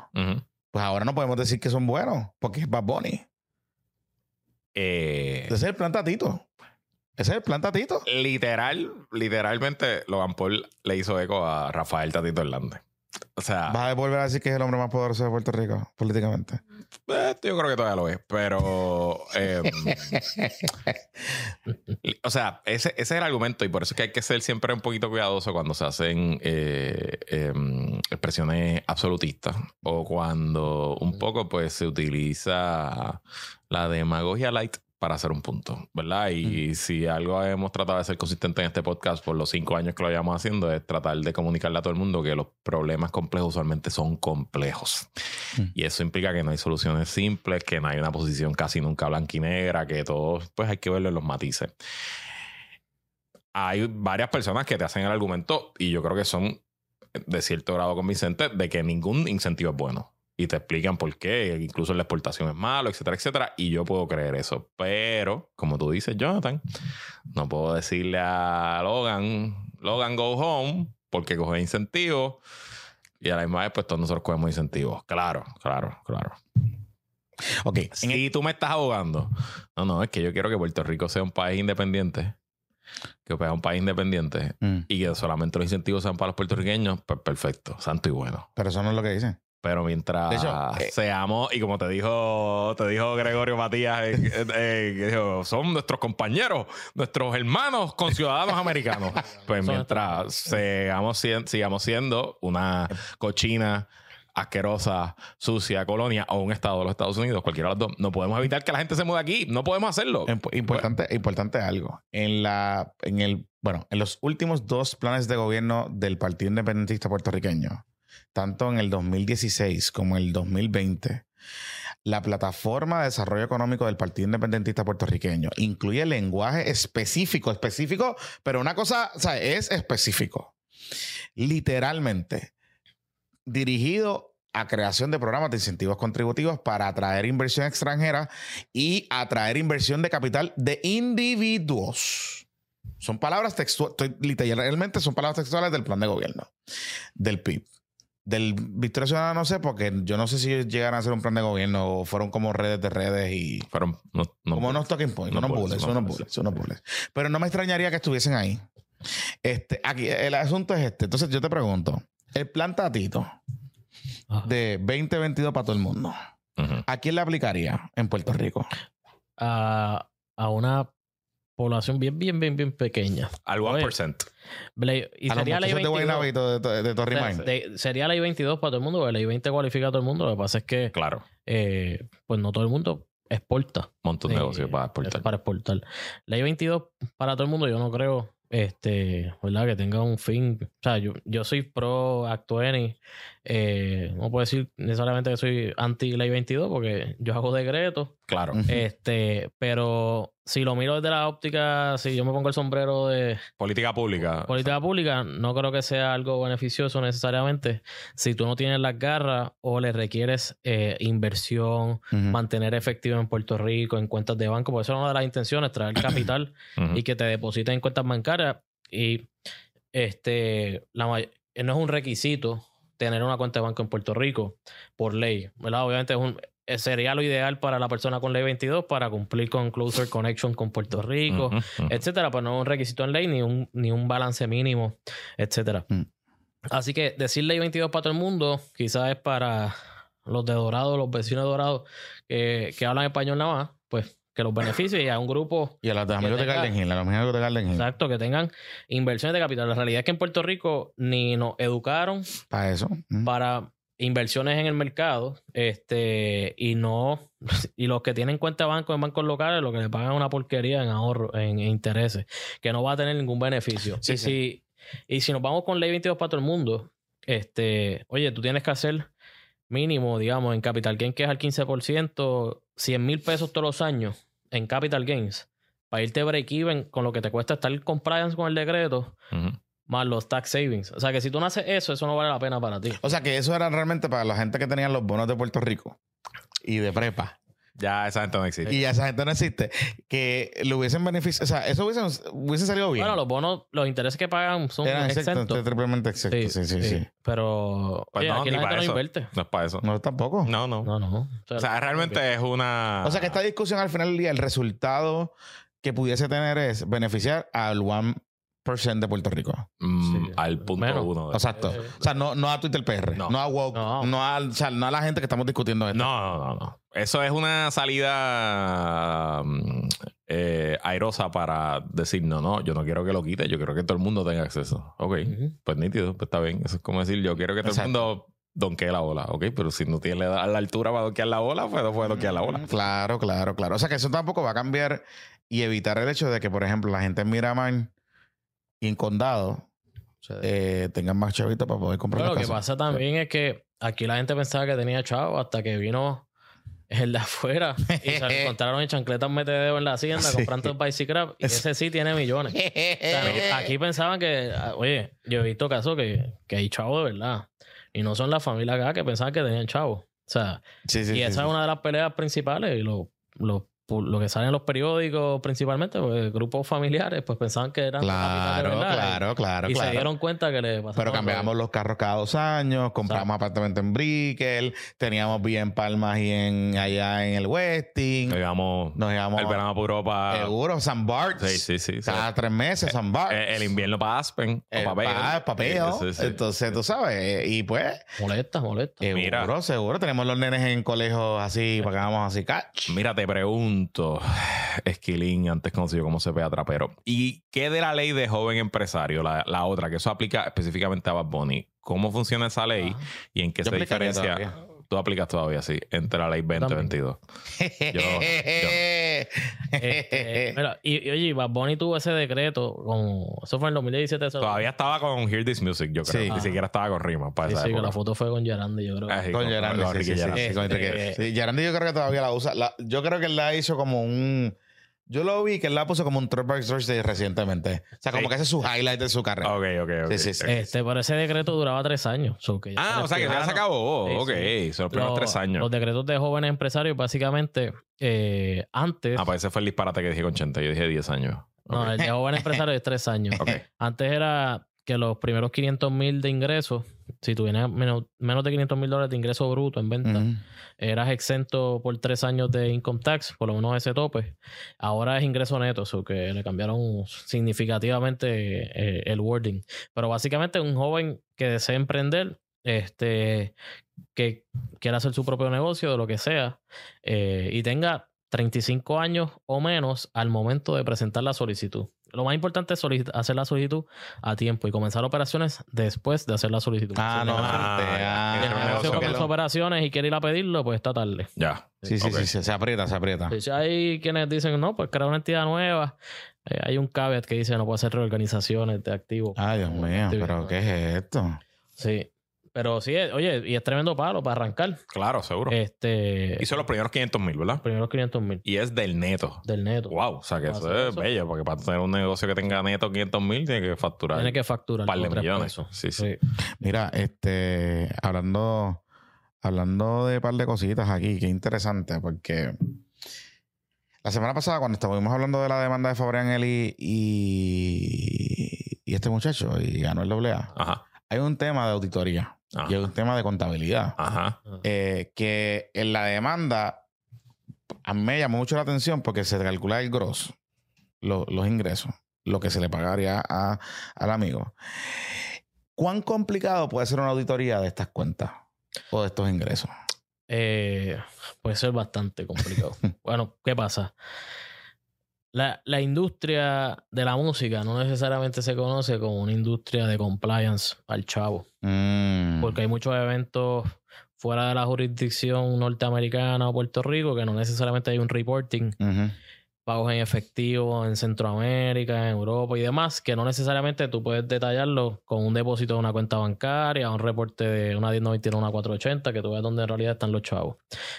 Pues ahora no podemos decir que son buenos, porque es Bad Bunny. Eh, Ese es el plan Tatito. Ese es el plan Tatito. literal, literalmente, Logan Paul le hizo eco a Rafael Tatito Hernández. O sea, Vas a volver a decir que es el hombre más poderoso de Puerto Rico, políticamente. eh, yo creo que todavía lo es, pero. eh, o sea, ese, ese es el argumento y por eso es que hay que ser siempre un poquito cuidadoso cuando se hacen eh, em, expresiones absolutistas o cuando un poco pues se utiliza la demagogia light para hacer un punto, ¿verdad? Y si algo hemos tratado de ser consistente en este podcast por los cinco años que lo llevamos haciendo es tratar de comunicarle a todo el mundo que los problemas complejos usualmente son complejos. Mm. Y eso implica que no hay soluciones simples, que no hay una posición casi nunca blanca y negra, que todo, pues hay que verlo en los matices. Hay varias personas que te hacen el argumento y yo creo que son de cierto grado convincente de que ningún incentivo es bueno. Y te explican por qué, incluso la exportación es malo, etcétera, etcétera. Y yo puedo creer eso. Pero, como tú dices, Jonathan, no puedo decirle a Logan, Logan, go home, porque coge incentivos. Y a la misma vez, pues todos nosotros cogemos incentivos. Claro, claro, claro. Ok. Si tú me estás ahogando. No, no, es que yo quiero que Puerto Rico sea un país independiente. Que sea un país independiente. Mm, Y que solamente los incentivos sean para los puertorriqueños. Pues perfecto, santo y bueno. pero eso no es lo que dicen. Pero mientras De hecho, eh, seamos, y como te dijo, te dijo Gregorio Matías, eh, eh, dijo, son nuestros compañeros, nuestros hermanos con ciudadanos americanos. Pues mientras seamos, sigamos siendo una cochina, asquerosa, sucia colonia o un estado de los Estados Unidos, cualquiera de los dos, no podemos evitar que la gente se mude aquí. No podemos hacerlo. Imp- Importante, importante algo. En la, en el, bueno, en los últimos dos planes de gobierno del Partido Independentista Puertorriqueño, tanto en el 2016 como en el 2020, la plataforma de desarrollo económico del Partido Independentista Puertorriqueño incluye lenguaje específico, específico, pero una cosa, es específico. Literalmente dirigido a creación de programas de incentivos contributivos para atraer inversión extranjera y atraer inversión de capital de individuos. Son palabras textuales, literalmente son palabras textuales del plan de gobierno, del PIB. Del Victoria Ciudadana no sé, porque yo no sé si ellos llegaron a hacer un plan de gobierno o fueron como redes de redes y... Pero no, no- como unos talking points, no unos bullets, bullets, no unos bullets. unos bullets. Pero no me extrañaría que estuviesen ahí. Este, aquí, el asunto es este. Entonces yo te pregunto, el plan Tatito Ajá. de 2022 para todo el mundo, Ujú. ¿a quién le aplicaría en Puerto Rico? A, a una población bien, bien, bien, bien pequeña. Al Oye, 1%. Ley- y a sería ley muchachos de 22. Guaynabo y de, de, de O Torrey sea, Mine. de- sería ley 22 para todo el mundo, porque ley 20 cualifica a todo el mundo. Lo que pasa es que, Claro. eh, pues no todo el mundo exporta. Montón de Eh, negocios para exportar. Para exportar. Ley 22 para todo el mundo, yo no creo, este, ¿verdad? Que tenga un fin. O sea, yo, yo soy pro Actueni. Eh, no puedo decir necesariamente que soy anti Ley 22 porque yo hago decretos. Claro. Este, pero si lo miro desde la óptica, si yo me pongo el sombrero de Política pública. política pública, no creo que sea algo beneficioso necesariamente si tú no tienes las garras o le requieres eh, inversión, mantener efectivo en Puerto Rico, en cuentas de banco, porque eso es una de las intenciones, traer capital y que te depositen en cuentas bancarias. Y este la no es un requisito tener una cuenta de banco en Puerto Rico por ley, ¿verdad? Obviamente es un, eh, sería lo ideal para la persona con ley 22 para cumplir con Closer Connection con Puerto Rico, etcétera, pero no es un requisito en ley ni un, ni un balance mínimo, etcétera. Mm. Así que decir ley 22 para todo el mundo quizás es para los de Dorado, los vecinos de Dorado que, que hablan español nada más, pues que los beneficie y a un grupo Y a los amigos de tenga- Garden Hill, a los amigos de Garden Hill. Exacto, que tengan inversiones de capital. La realidad es que en Puerto Rico ni nos educaron Para eso. Ujú. para inversiones en el mercado, este, y no, y los que tienen cuenta de banco en bancos locales, lo que le pagan es una porquería en ahorro, en, en intereses, que no va a tener ningún beneficio. Sí, y, sí. Si, y si nos vamos con ley 22 para todo el mundo, este, oye, tú tienes que hacer mínimo, digamos, en capital gain, que es al 15%, 100 mil pesos todos los años en capital gains, para irte break-even con lo que te cuesta estar compliance con el decreto, más los tax savings. O sea que si tú no haces eso, eso no vale la pena para ti. O sea que eso era realmente para la gente que tenía los bonos de Puerto Rico y de prepa. Ya esa gente no existe. Y esa gente no existe. Que le hubiesen beneficiado. O sea, eso hubiese, hubiese salido bien. Bueno, los bonos, los intereses que pagan son Eran exentos, exentos. triplemente exentos. Sí, sí, sí. Pero Pues oye, no, aquí ni la gente para no eso. invierte. No es para eso. No, tampoco. No, no. No, no. O sea, realmente es una. O sea que esta discusión al final del día, el resultado que pudiese tener es beneficiar al 1% de Puerto Rico. mm, Sí. al punto Menos. uno. de- Exacto. Eh, O sea, no, no a Twitter PR, no, No. a Woke, No. no, a, o sea, no a la gente que estamos discutiendo esto. No, no, no, no. Eso es una salida mm, eh, airosa para decir, no, no, yo no quiero que lo quite, yo quiero que todo el mundo tenga acceso. Ok, Ujú. pues nítido, pues está bien. Eso es como decir, yo quiero que todo Exacto. el mundo donquee la bola. Ok, pero si no tiene la, la altura para donkear la bola, pues no puede donkear la bola. Claro, claro, claro. O sea que eso tampoco va a cambiar y evitar el hecho de que, por ejemplo, la gente en Miramar y en Condado eh, tengan más chavitos para poder comprar Pero lo que pasa también es que aquí la gente pensaba que tenía chavo hasta que vino El de afuera. Y se lo encontraron en chancletas metedeo en la hacienda Sí. comprando Spicy Crab. Y ese sí tiene millones. O sea, aquí pensaban que, ah, oye, yo he visto casos que, que hay chavos de verdad. Y no son las familias acá que pensaban que tenían chavos. O sea, Sí, y esa es una de las peleas principales. Y lo, lo, lo que sale en los periódicos principalmente, pues, grupos familiares, pues pensaban que eran de Claro, verdad. claro, claro, Y claro. se dieron cuenta que le pasaba. Pero cambiábamos los carros cada dos años, compramos apartamento en Brickell, teníamos bien en Palmas y en allá en el Westin. Nos íbamos Nos íbamos el verano para Europa. seguro, San Bart. Sí, sí, sí. Cada tres meses, San Bart. Eh, el invierno para Aspen. o Eh, papel. pa- papeo. Sí, sí, sí. Entonces, tú sabes, eh, y pues, Molesta, molesta. seguro, Mira. seguro. Tenemos los nenes en colegios así, para que hagamos así, catch. Mira, te pregunto, Esquilín, antes conocido como CPA Trapero, ¿y qué de la ley de joven empresario, la, la otra, que eso aplica específicamente a Bad Bunny? ¿Cómo funciona esa ley Ajá. y en qué Yo se diferencia? Tú aplicas todavía, sí, entre la ley 2022. Este, mira, y, y oye, Bad Bunny tuvo ese decreto con. Eso fue en el 2017. eso- Todavía estaba con Hear This Music, yo creo. Sí. Ni siquiera estaba con Rima para Sí, esa sí, que época. la foto fue con Gerandi, yo creo. Ah, sí, Con Gerandi, con sí, Ricky sí, sí, Gerandi. sí, con Este, Gerandi yo creo que todavía la usa. La- yo creo que él la hizo como un... Yo lo vi que él la puso como un Throwback Thursday recientemente. O sea, como Sí. que ese es su highlight de su carrera. Ok, ok, ok. Sí, sí, sí. Este, pero ese decreto duraba tres años. so que ya Ah, o sea que ya se acabó. Sí, ok, sí. son los primeros tres años. Los decretos de jóvenes empresarios, básicamente, eh, antes. Ah, pues ese fue el disparate que dije con 80. Yo dije 10 años. No, el de jóvenes empresarios es tres años. Ok. Antes era que los primeros 500 mil de ingresos, si tuvieras menos, menos de 500 mil dólares de ingreso bruto en venta, eras exento por tres años de income tax, por lo menos ese tope. Ahora es ingreso neto, o que le cambiaron significativamente eh, el wording. Pero básicamente un joven que desea emprender, este, que quiera hacer su propio negocio, de lo que sea, eh, y tenga 35 años o menos al momento de presentar la solicitud. Lo más importante es hacer la solicitud a tiempo y comenzar operaciones después de hacer la solicitud. Ah, no. antes, ah, si el negocio comenzó operaciones y quiere ir a pedirlo, pues está tarde. Ya. Sí, sí, sí, se aprieta, se aprieta. Si hay quienes dicen, no, pues crear una entidad nueva. Eh, hay un caveat que dice no puede hacer reorganizaciones de activos. Ay, Dios mío, pero ¿qué es esto? Sí. Pero sí, eh, oye, y es tremendo palo para arrancar. Claro, seguro. Este. Hizo los primeros 500 mil, ¿verdad? los primeros 500 mil Y es del neto. del neto. Wow, o sea que eso es eso. bello, porque para tener un negocio que tenga neto 500 mil tiene que facturar Tiene que facturar. un par de millones. pesos. Sí, sí. Mira, este, hablando, hablando de un par de cositas aquí, qué interesante, porque la semana pasada, cuando estábamos hablando de la demanda de Fabrián Eli y, y este muchacho, y ganó el doble A, Ajá. hay un tema de auditoría Ajá. y hay un tema de contabilidad. Ajá. Eh, que en la demanda a mí me llamó mucho la atención porque se calcula el gross, lo- los ingresos, lo que se le pagaría a- al amigo. ¿Cuán complicado puede ser una auditoría de estas cuentas o de estos ingresos? Eh, puede ser bastante complicado. bueno, ¿qué pasa? La, la industria de la música no necesariamente se conoce como una industria de compliance al chavo. Mm. Porque hay muchos eventos fuera de la jurisdicción norteamericana o Puerto Rico que no necesariamente hay un reporting, pagos en efectivo en Centroamérica, en Europa y demás, que no necesariamente tú puedes detallarlo con un depósito de una cuenta bancaria, un reporte de una 1099, una 480, que tú ves dónde en realidad están los chavos.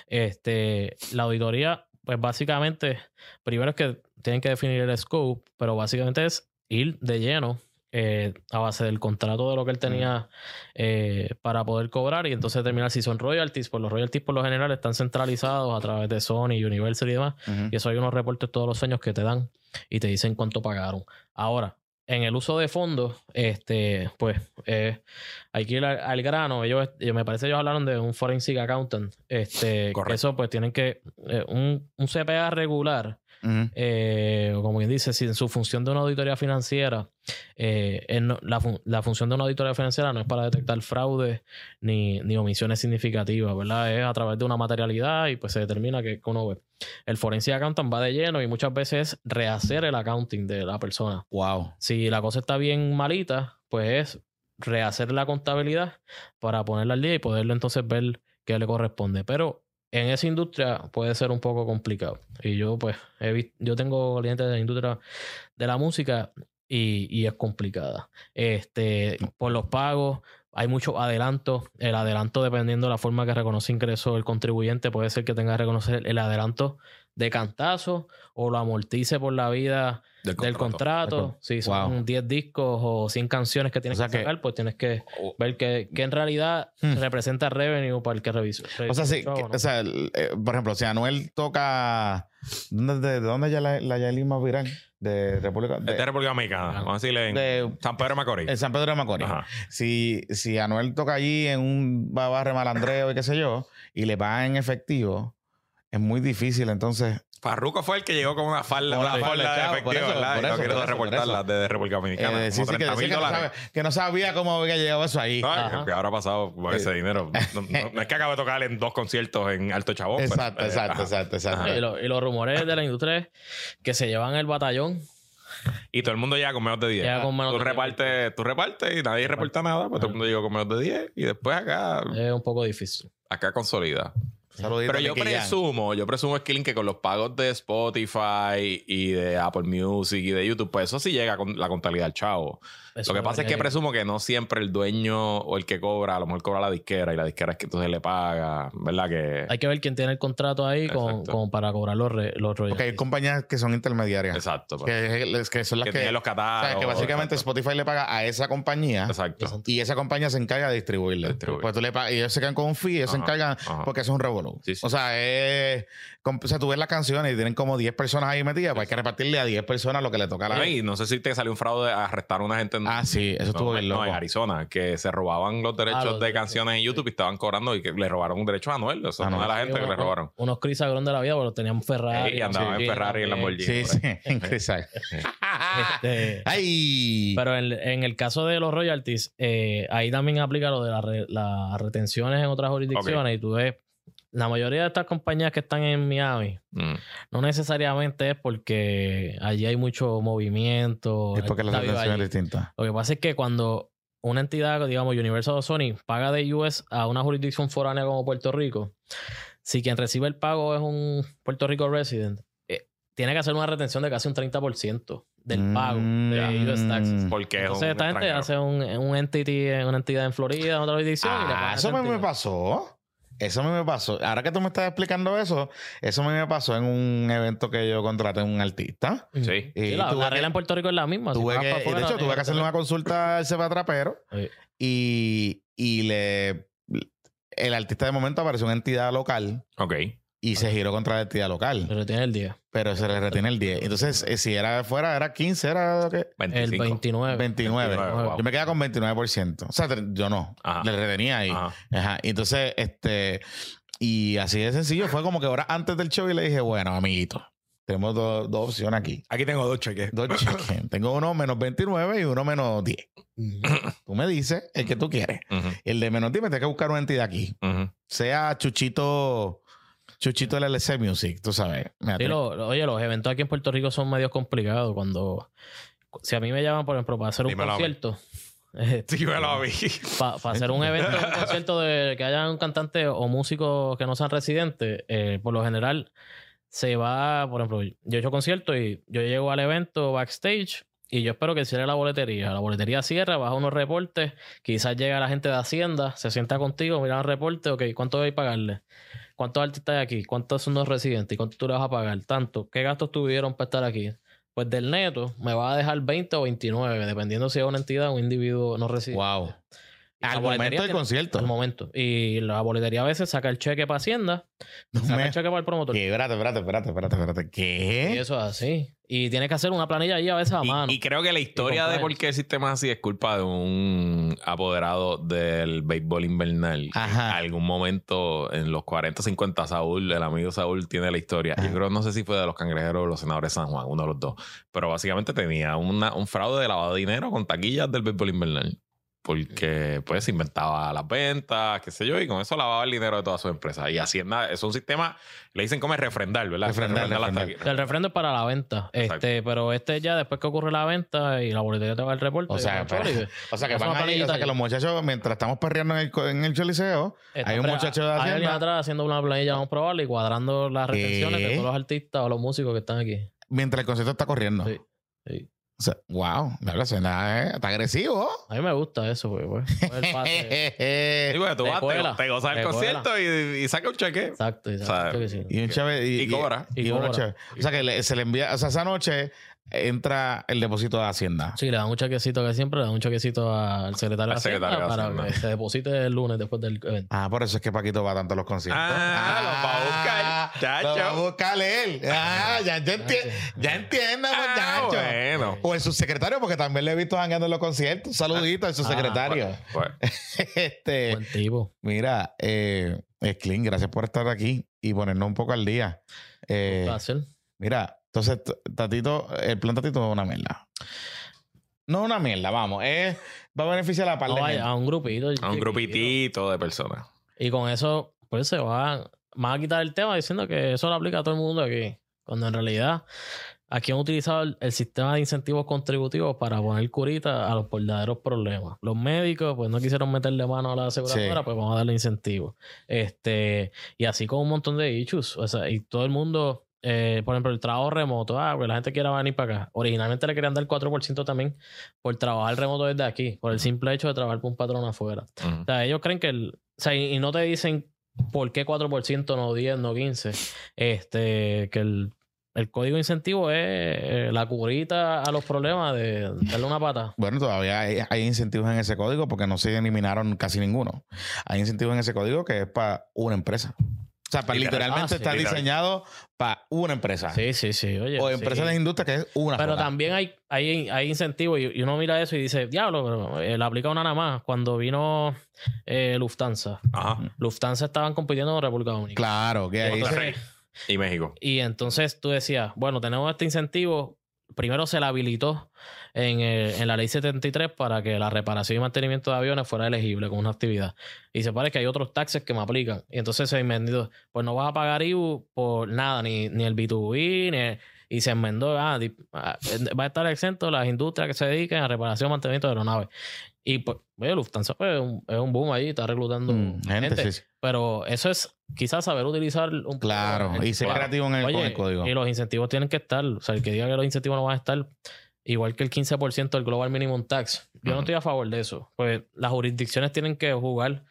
Este, la auditoría, pues básicamente, primero es que tienen que definir el scope, pero básicamente es ir de lleno eh, a base del contrato de lo que él tenía eh, para poder cobrar y entonces determinar si son royalties, pues los royalties por lo general están centralizados a través de Sony, Universal y demás. Y eso hay unos reportes todos los años que te dan y te dicen cuánto pagaron. Ahora, en el uso de fondos, este, pues, eh, hay que ir al, al grano. Ellos, eh, me parece ellos hablaron de un forensic accountant. Este, que Correcto. eso, pues, tienen que, eh, un, un CPA regular, Eh, o como quien dice, si en su función de una auditoría financiera, eh, la, fun- la función de una auditoría financiera no es para detectar fraude ni, ni omisiones significativas, ¿verdad? Es a través de una materialidad y pues se determina que, que uno ve. El forensic accountant va de lleno y muchas veces es rehacer el accounting de la persona. Wow. Si la cosa está bien malita, pues es rehacer la contabilidad para ponerla al día y poderlo entonces ver qué le corresponde. Pero en esa industria puede ser un poco complicado. Y yo, pues, he vis- yo tengo clientes de la industria de la música y, y es complicada. Este, por los pagos, hay muchos adelantos. El adelanto, dependiendo de la forma que reconoce ingreso el contribuyente, puede ser que tenga que reconocer el adelanto de cantazo o lo amortice por la vida Del del contrato. contrato. Si son Wow. 10 discos o 100 canciones que tienes O sea que que- sacar, pues tienes que ver que, que en realidad Hmm. representa revenue para el que revisó. O sea, sí, que- o sea, el- eh, por ejemplo, si Anuel toca. ¿De, de dónde ya la, la Yailin más viral? De República. De De, República Dominicana. Vamos a decirle en de- San Pedro de Macorís. en San Pedro de Macorís. Ajá. Si, si Anuel toca allí en un barre malandreo y qué sé yo, y le pagan en efectivo, es muy difícil. Entonces, Farruko fue el que llegó con una falda, una la falda de efectivo, por eso, ¿verdad? por Y no eso, quiero por eso, por reportarla eso. de República Dominicana. eh, como sí, sí, que, 30 sí, mil que no dólares. sabe- que no sabía cómo había llegado eso ahí. Ajá. que ahora ha pasado con ese dinero. No, no- no es que acabe de tocar en dos conciertos en Alto Chabón. pero, Exacto, eh, exacto, ajá. exacto, exacto. Y, lo- y los rumores de la industria es que se llevan el batallón. Y todo el mundo llega con menos de 10. Llega con menos tú, de 10. repartes, tú repartes y nadie reporta nada, pues todo el mundo llega con menos de 10 y después acá, Es un poco difícil. acá consolida. Saludito Pero yo presumo, yo presumo, Skilling, que con los pagos de Spotify y de Apple Music y de YouTube, pues eso sí llega con la contabilidad al chavo. Eso Lo que pasa es que presumo que no siempre el dueño o el que cobra, a lo mejor cobra la disquera y la disquera es que entonces le paga, ¿verdad? Que... Hay que ver quién tiene el contrato ahí con, con- para cobrar los, re- los Porque hay royalties. compañías que son intermediarias. Exacto. pues. Que, que son las Que que. tienen los o sea, catálogos. que básicamente exacto. Spotify le paga a esa compañía Exacto. y esa compañía se encarga de distribuirle. Distribuir. Pues tú le pagas, y ellos se quedan con un fee, ellos se encargan ajá. porque eso es un revolú. Sí, sí. O sea, es. O sea, tú ves las canciones y tienen como 10 personas ahí metidas, pues hay que repartirle a 10 personas lo que le toca a la Ay, no sé si te salió un fraude a arrestar a una gente en, Ah, sí, eso estuvo no, bien no, loco. en Arizona, que se robaban los derechos Ah, los de derechos, canciones en YouTube y estaban cobrando y que le robaron un derecho a Anuel. Eso Ah, es no. una de la Sí, gente que le robaron. Unos Chris Agrón de la vida, pero tenían Ferrari. y andaban en Ferrari y en Lamborghini. Sí, por sí, en Crisal. Este, ¡Ay! pero en, en el caso de los royalties, eh, ahí también aplica lo de la re- las retenciones en otras jurisdicciones. Y tú ves, la mayoría de estas compañías que están en Miami, Mm. no necesariamente es porque allí hay mucho movimiento. es porque la situación es distinta. Lo que pasa es que cuando una entidad, digamos Universal o Sony, paga de US a una jurisdicción foránea como Puerto Rico, si quien recibe el pago es un Puerto Rico resident, eh, tiene que hacer una retención de casi un 30% del pago de US taxes. Mm. Porque es Entonces un esta gente hace un, un entity, una entidad en Florida, en otra jurisdicción. y le Ah, pagan eso me pasó. Eso a mí me pasó. Ahora que tú me estás explicando eso, eso a mí me pasó en un evento que yo contraté a un artista. Sí. Y Sí, la, tuve la que- regla en Puerto Rico es la misma. Tuve que, de hecho, tuve que hacerle una consulta al CEPA Trapero Sí. y, y le el artista de momento apareció una entidad local Ok. Y se giró contra la entidad local, retiene el día. pero se le retiene el 10. Entonces, eh, si era fuera, era 15, era lo que- 25. El 29. 29. 29, wow. Yo me quedaba con 29%. O sea, yo no. Ajá. Le retenía ahí. Ajá. Ajá. Y entonces, este, y así de sencillo, fue como que horas antes del show y le dije, bueno, amiguito, tenemos do- dos opciones aquí. Aquí tengo dos cheques. Dos cheques. Tengo uno menos 29 y uno menos 10. Tú me dices el que tú quieres. Ujú, El de menos 10 me tiene que buscar una entidad aquí. ujú. Sea Chuchito, Chuchito LLC Music, tú sabes. Me Sí, lo- oye, los eventos aquí en Puerto Rico son medios complicados. Cuando. Si a mí me llaman, por ejemplo, para hacer un Dímelo a concierto. eh, Sí, me lo vi. para hacer un evento, un concierto de que haya un cantante o músico que no sean residentes, eh, por lo general se va, por ejemplo, yo he hecho conciertos y yo llego al evento backstage y yo espero que cierre la boletería. La boletería cierra, baja unos reportes, quizás llega la gente de Hacienda, se sienta contigo, mira el reporte, ok, ¿cuánto hay que pagarle? ¿Cuántos artistas hay aquí? ¿Cuántos son los residentes? ¿Y cuánto tú le vas a pagar? Tanto. ¿Qué gastos tuvieron para estar aquí? Pues del neto me va a dejar 20 o 29, dependiendo si es una entidad o un individuo no residente. Wow. Al momento del concierto. Al momento. Y la boletería a veces saca el cheque para Hacienda, saca Me- el cheque para el promotor. ¿Qué? Espérate, espérate, espérate, espérate, espérate. Y ¿Qué? eso es así. Y tienes que hacer una planilla ahí a veces a Y, mano. y creo que la historia de por qué el sistema es así es culpa de un apoderado del béisbol invernal. Ajá. En algún momento en los 40, 50, Saúl, el amigo Saúl, tiene la historia. Yo creo, no sé si fue de los cangrejeros o los senadores de San Juan, uno de los dos. Pero básicamente tenía una- un fraude de lavado de dinero con taquillas del béisbol invernal. Porque pues inventaba las ventas, qué sé yo, y con eso lavaba el dinero de todas sus empresas. Y Hacienda es un sistema, le dicen como es refrendar, ¿verdad? Refrendar. El refrendo es para la venta. Exacto. Este, pero este ya después que ocurre la venta y la boletería te va el reporte. O sea, O sea, que van una ahí, o sea, que los muchachos, mientras estamos perreando en el, en el choliseo, Está hay un muchacho de Hay alguien Hacienda, atrás haciendo una planilla, vamos a probarla y cuadrando las retenciones ¿Qué? de todos los artistas o los músicos que están aquí. mientras el concierto está corriendo. Sí. Sí. O sea, wow, la suena, eh, está agresivo. A mí me gusta eso. El pase. Y bueno, tú Te vas, te, cuela. te gozas el concierto y, y saca un cheque. Exacto, O exacto. sea, que sí. y un chave. Y cobra. Y, Y una cobra. chave. O sea, que le- se le envía. O sea, esa noche entra el depósito de Hacienda. Sí, le dan un chequecito que siempre, le dan un chequecito al secretario Al de Hacienda secretario de para Hacienda. que se deposite el lunes después del evento. Ah, por eso es que Paquito va tanto a los conciertos. Ah, los va a buscar, Ah, chacho. Los va a buscar él. Ah, ya, ya, enti- ya entiendo, Ah, muchacho. bueno. O el subsecretario, porque también le he visto jangueando en los conciertos. Un saludito al subsecretario. Pues, este, Buen tipo. mira, eh, Sklin, gracias por estar aquí y ponernos un poco al día. Eh, Placer. mira, entonces, Tatito, el plan Tatito es una mierda. No una mierda, vamos. Es, va a beneficiar a la par No, de vaya, gente. a un grupito. a un grupitito de personas. Y con eso, pues se va, van a quitar el tema diciendo que eso lo aplica a todo el mundo aquí. Cuando en realidad aquí han utilizado el, el sistema de incentivos contributivos para poner curita a los verdaderos problemas. Los médicos, pues no quisieron meterle mano a la aseguradora, Sí. pues vamos a darle incentivos. Este, y así con un montón de issues. O sea, y todo el mundo. Eh, por ejemplo, el trabajo remoto. Ah, pues la gente quiere venir para acá. Originalmente le querían dar 4% también por trabajar remoto desde aquí, por el simple hecho de trabajar con un patrón afuera. O sea, ellos creen que el. O sea, y, y no te dicen por qué 4%, no 10, no 15. Este, que el, el código incentivo es eh, la curita a los problemas de darle una pata. Bueno, todavía hay, hay incentivos en ese código porque no se eliminaron casi ninguno. Hay incentivos en ese código que es para una empresa. O sea, para, Literal. literalmente Ah, sí, está literal. diseñado para una empresa. Sí, sí, sí. Oye, O sí. empresas de industria que es una Pero sola. también hay, hay, hay incentivos y, uno mira eso y dice, diablo, pero eh, le aplica una nada más. Cuando vino eh, Lufthansa, Ajá. Lufthansa estaban compitiendo con República Dominicana. Claro, que ahí Y México. Y entonces tú decías, bueno, tenemos este incentivo. Primero se le habilitó en, el- en la ley 73 para que la reparación y mantenimiento de aviones fuera elegible como una actividad. Y se parece que hay otros taxes que me aplican. Y entonces se enmendó, pues no vas a pagar IBU por nada, ni, ni el B2B, ni el- y se enmendó, ah, ah, va a estar exento las industrias que se dediquen a reparación y mantenimiento de aeronaves. Y pues, Lufthansa pues, es, un, es un boom ahí, está reclutando Mm, gente, gente. sí, sí. Pero eso es quizás saber utilizar un Claro, el- y ser Claro. creativo en el, con el código. y los incentivos tienen que estar. O sea, el que diga que los incentivos no van a estar, igual que el 15% del Global Minimum Tax. Yo no Ujú. estoy a favor de eso. Pues las jurisdicciones tienen que jugar.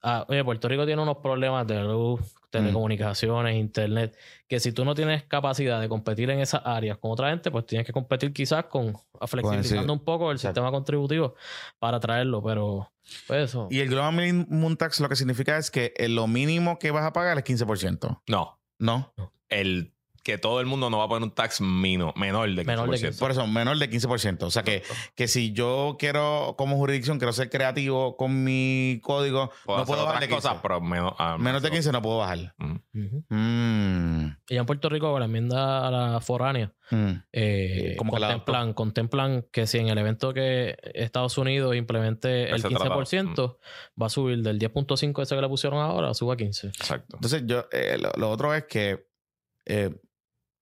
a- oye, Puerto Rico tiene unos problemas de luz, telecomunicaciones, internet, que si tú no tienes capacidad de competir en esas áreas con otra gente, pues tienes que competir quizás con flexibilizando un poco el Exacto. sistema contributivo para traerlo, pero pues eso. Y el Global Minimum Tax lo que significa es que eh, lo mínimo que vas a pagar es 15%. No. ¿No? El que todo el mundo no va a poner un tax mino- menor de 15%. Menor de 15. Por eso, menor de 15%. O sea que, que si yo quiero, como jurisdicción, quiero ser creativo con mi código, Puedo no puedo bajar de 15. cosas, pero menos, ah, Menos de máximo. 15 no puedo bajar. Mm, Y ya en Puerto Rico, con la enmienda a la foránea, mm. eh, Como que la contemplan, contemplan que si en el evento que Estados Unidos implemente el Ese tratado. 15%, va a subir del 10.5 ese que le pusieron ahora, suba a 15. Exacto. Entonces, yo, eh, lo, lo otro es que eh,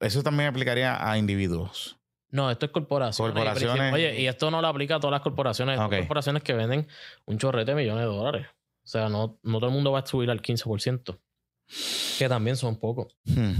eso también aplicaría a individuos. No, esto es corporaciones. Corporaciones. Oye, y esto no lo aplica a todas las corporaciones. Hay corporaciones que venden un chorrete de millones de dólares. O sea, no, no todo el mundo va a subir al 15%. Que también son pocos. Hmm.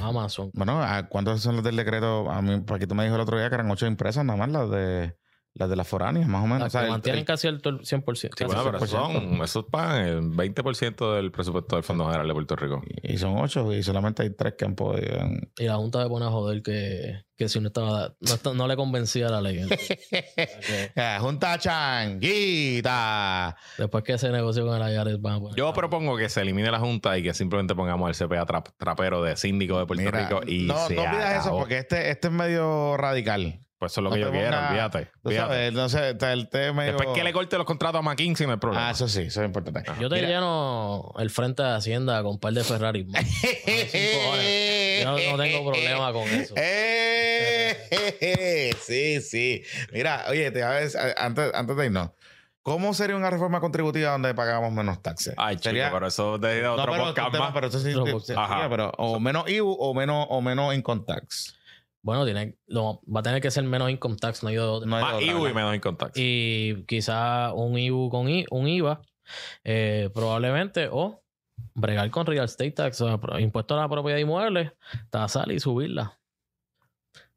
Amazon. Bueno, ¿a ¿cuántos son los del decreto? A mí, Paquito me dijo el otro día que eran ocho empresas nada más las de las de las foráneas, más o menos. Las O sea, el- mantienen el- casi el to- 100%. Sí, casi bueno, pero 100%. son, esos pagan el 20% del presupuesto del Fondo General de Puerto Rico. y son ocho y solamente hay tres que han podido. Y la Junta se pone a joder que, que si no estaba no, está- no le convencía la ley. Que Ah, Junta Changuita. Después que se negoció con el IRS van a poner- Yo propongo que se elimine la Junta y que simplemente pongamos el CPA trap- trapero de síndico de Puerto Mira, Rico y no, se no pidas eso porque este, este es medio radical. Pues eso es lo no que yo quiero, ponga- olvídate. Olvídate. no está el tema. Después que le corte los contratos a McKinsey no hay problema. Ah, eso sí, eso es importante. Yo te Mira. lleno el frente de Hacienda con un par de Ferrari. más. Cinco horas. Yo no tengo problema con eso. Eh, sí, sí. Mira, oye, te, a ver, antes, antes de irnos, ¿cómo sería una reforma contributiva donde pagamos menos taxes? Ay, chico, Sería- pero eso de No, otro pero, podcast tema, más. pero eso sí, pero o menos IBU o menos, o menos income tax. Bueno, tiene, no, va a tener que ser menos income tax, no hay. No hay Más otra, IBU y menos income tax. Y quizá un IBU con I- un IVA, eh, probablemente, o bregar con real estate tax, o sea, impuesto a la propiedad de inmuebles, tasar y subirla.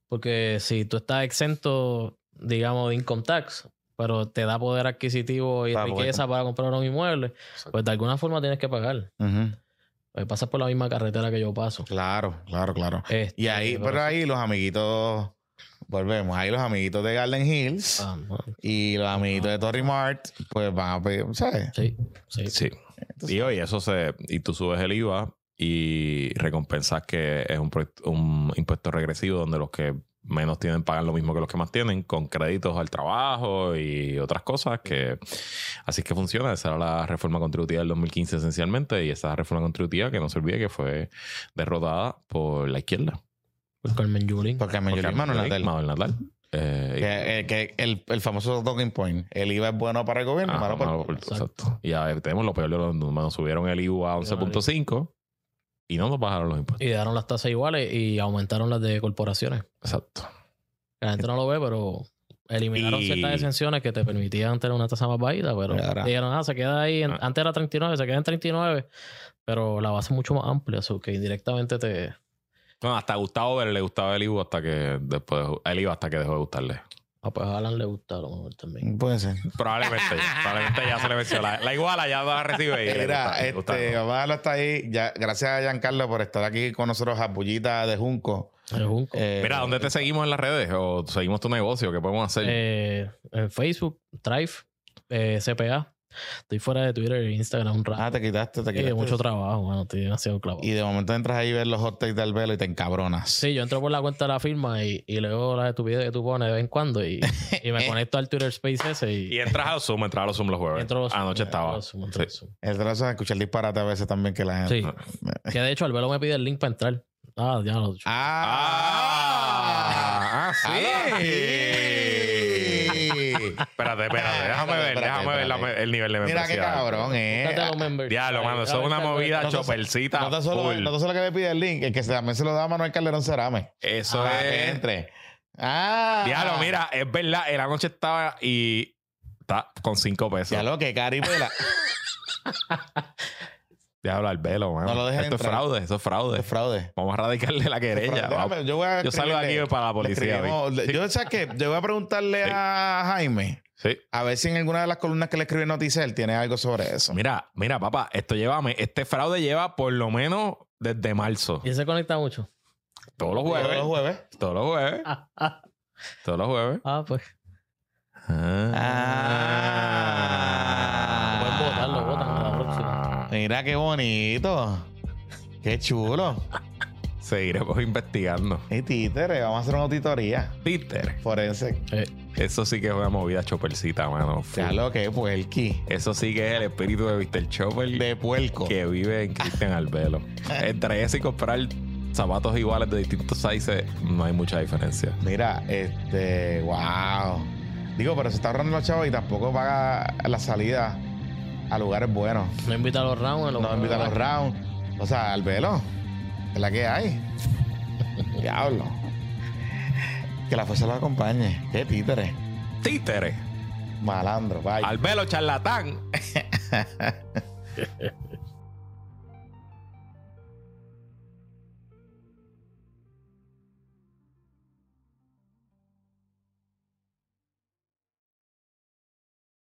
Porque si tú estás exento, digamos, de income tax, pero te da poder adquisitivo y riqueza para comprar unos inmuebles, pues de alguna forma tienes que pagar. Pues pasas por la misma carretera que yo paso. Claro, claro, claro. Este, Y ahí, pero ahí los amiguitos, volvemos, ahí los amiguitos de Garden Hills Ah, y los amiguitos de Torrey Mart, pues van a pedir, ¿sabes? Sí, sí. Sí. Y oye, eso se. Y tú subes el IVA y recompensas que es un, proyecto- un impuesto regresivo donde los que menos tienen pagan lo mismo que los que más tienen, con créditos al trabajo y otras cosas que así es que funciona. Esa era la reforma contributiva del 2015 esencialmente, y esa reforma contributiva que no se olvide que fue derrotada por la izquierda. Por Carmen Yulín. Porque me Porque Manuel Natal. Manuel Natal. Eh, Que, eh, que el, el famoso talking point. El IVA es bueno para el gobierno, Ajá, malo para malo por- exacto. Y ya tenemos lo peor de los números. Subieron el IVA a 11.5 y no nos bajaron los impuestos. Y dejaron las tasas iguales y aumentaron las de corporaciones. Exacto. La gente no lo ve, pero eliminaron Y- ciertas exenciones que te permitían tener una tasa más bajita, pero Ahora. dijeron, ah, se queda ahí, en- Ah. antes era 39, se queda en 39, pero la base es mucho más amplia, eso que indirectamente te... No, hasta a Gustavo Vélez le gustaba el IVA hasta que después el IVA hasta que dejó de gustarle. Ah, pues a Alan le gusta a lo mejor también. Puede ser. Probablemente ya. Probablemente ya se le venció. La, la iguala ya la recibe y Mira, gusta, le gusta. este, vamos a hasta ahí. Ya, gracias a Giancarlo por estar aquí con nosotros a Bullita de Junco. El Junco. Eh, Mira, ¿dónde te seguimos en las redes? ¿O seguimos tu negocio? ¿Qué podemos hacer? Eh, en Facebook, Drive, eh, CPA. Estoy fuera de Twitter e Instagram un rato. Ah, te quitaste, te quitaste. mucho trabajo, bueno, estoy demasiado clavado. Y de momento entras ahí a ver los hot takes del velo y te encabronas. Sí, yo entro por la cuenta de la firma y, y leo las estupidez que tú pones de vez en cuando y, y me conecto al Twitter Space ese y, Y entras a Zoom, entras a los Zoom los jueves. entro a los- Anoche a estaba. los Zoom, entro a los Sí. Zoom. El trazo es escuchar disparate a veces también que la gente. Sí. Que de hecho, Albelo me pide el link para entrar. Ah, ya lo Ah, Ah, sí. Espérate, espérate. Déjame ver, Espérate, déjame ver la- espérate. el nivel de Mira qué membresía. cabrón, eh. Diablo, mano, eso es una movida chopercita. No te solo, no te solo que le pide el link, el que también se lo da a Manuel Calderón Cerame. Eso Para que es. entre. Ah. Diablo, mira, es verdad, el anoche estaba y está con cinco pesos. Ya lo que caripela. Diablo, al velo, mano. No lo dejes Esto es fraude, eso es fraude. Es fraude. Vamos a radicarle la querella. Déjame, yo voy a Yo salgo de aquí para la policía. Yo, ¿sabes qué? Yo voy a preguntarle Sí. a Jaime Sí. a ver si en alguna de las columnas que le escribe Noticel tiene algo sobre eso. Mira, mira, papá, esto llévame. Este fraude lleva por lo menos desde marzo. Y se conecta mucho. Todos los Todos jueves. los jueves. Todos los jueves. Ah, ah, Todos los jueves. ah, pues. Ah. Pueden votarlo, votan a la próxima. Mira qué bonito. Qué chulo. Seguiremos investigando. Y títere, vamos a hacer una auditoría Peter. forense. Eh, Eso sí que es una movida chopercita, mano. Ya lo que es puerqui. Eso sí que es el espíritu de Mr. Chopper De puerco. que vive en Cristian Albelo. Entre eso y comprar zapatos iguales de distintos sizes, no hay mucha diferencia. Mira, este, wow. Digo, pero se está ahorrando los chavos y tampoco paga la salida a lugares buenos. no invita a los rounds. No invita a los rounds. O sea, al velo. Es la que hay. Diablo. Que la fuerza lo acompañe. Qué títere. Títere. Malandro, vaya. Albelo charlatán.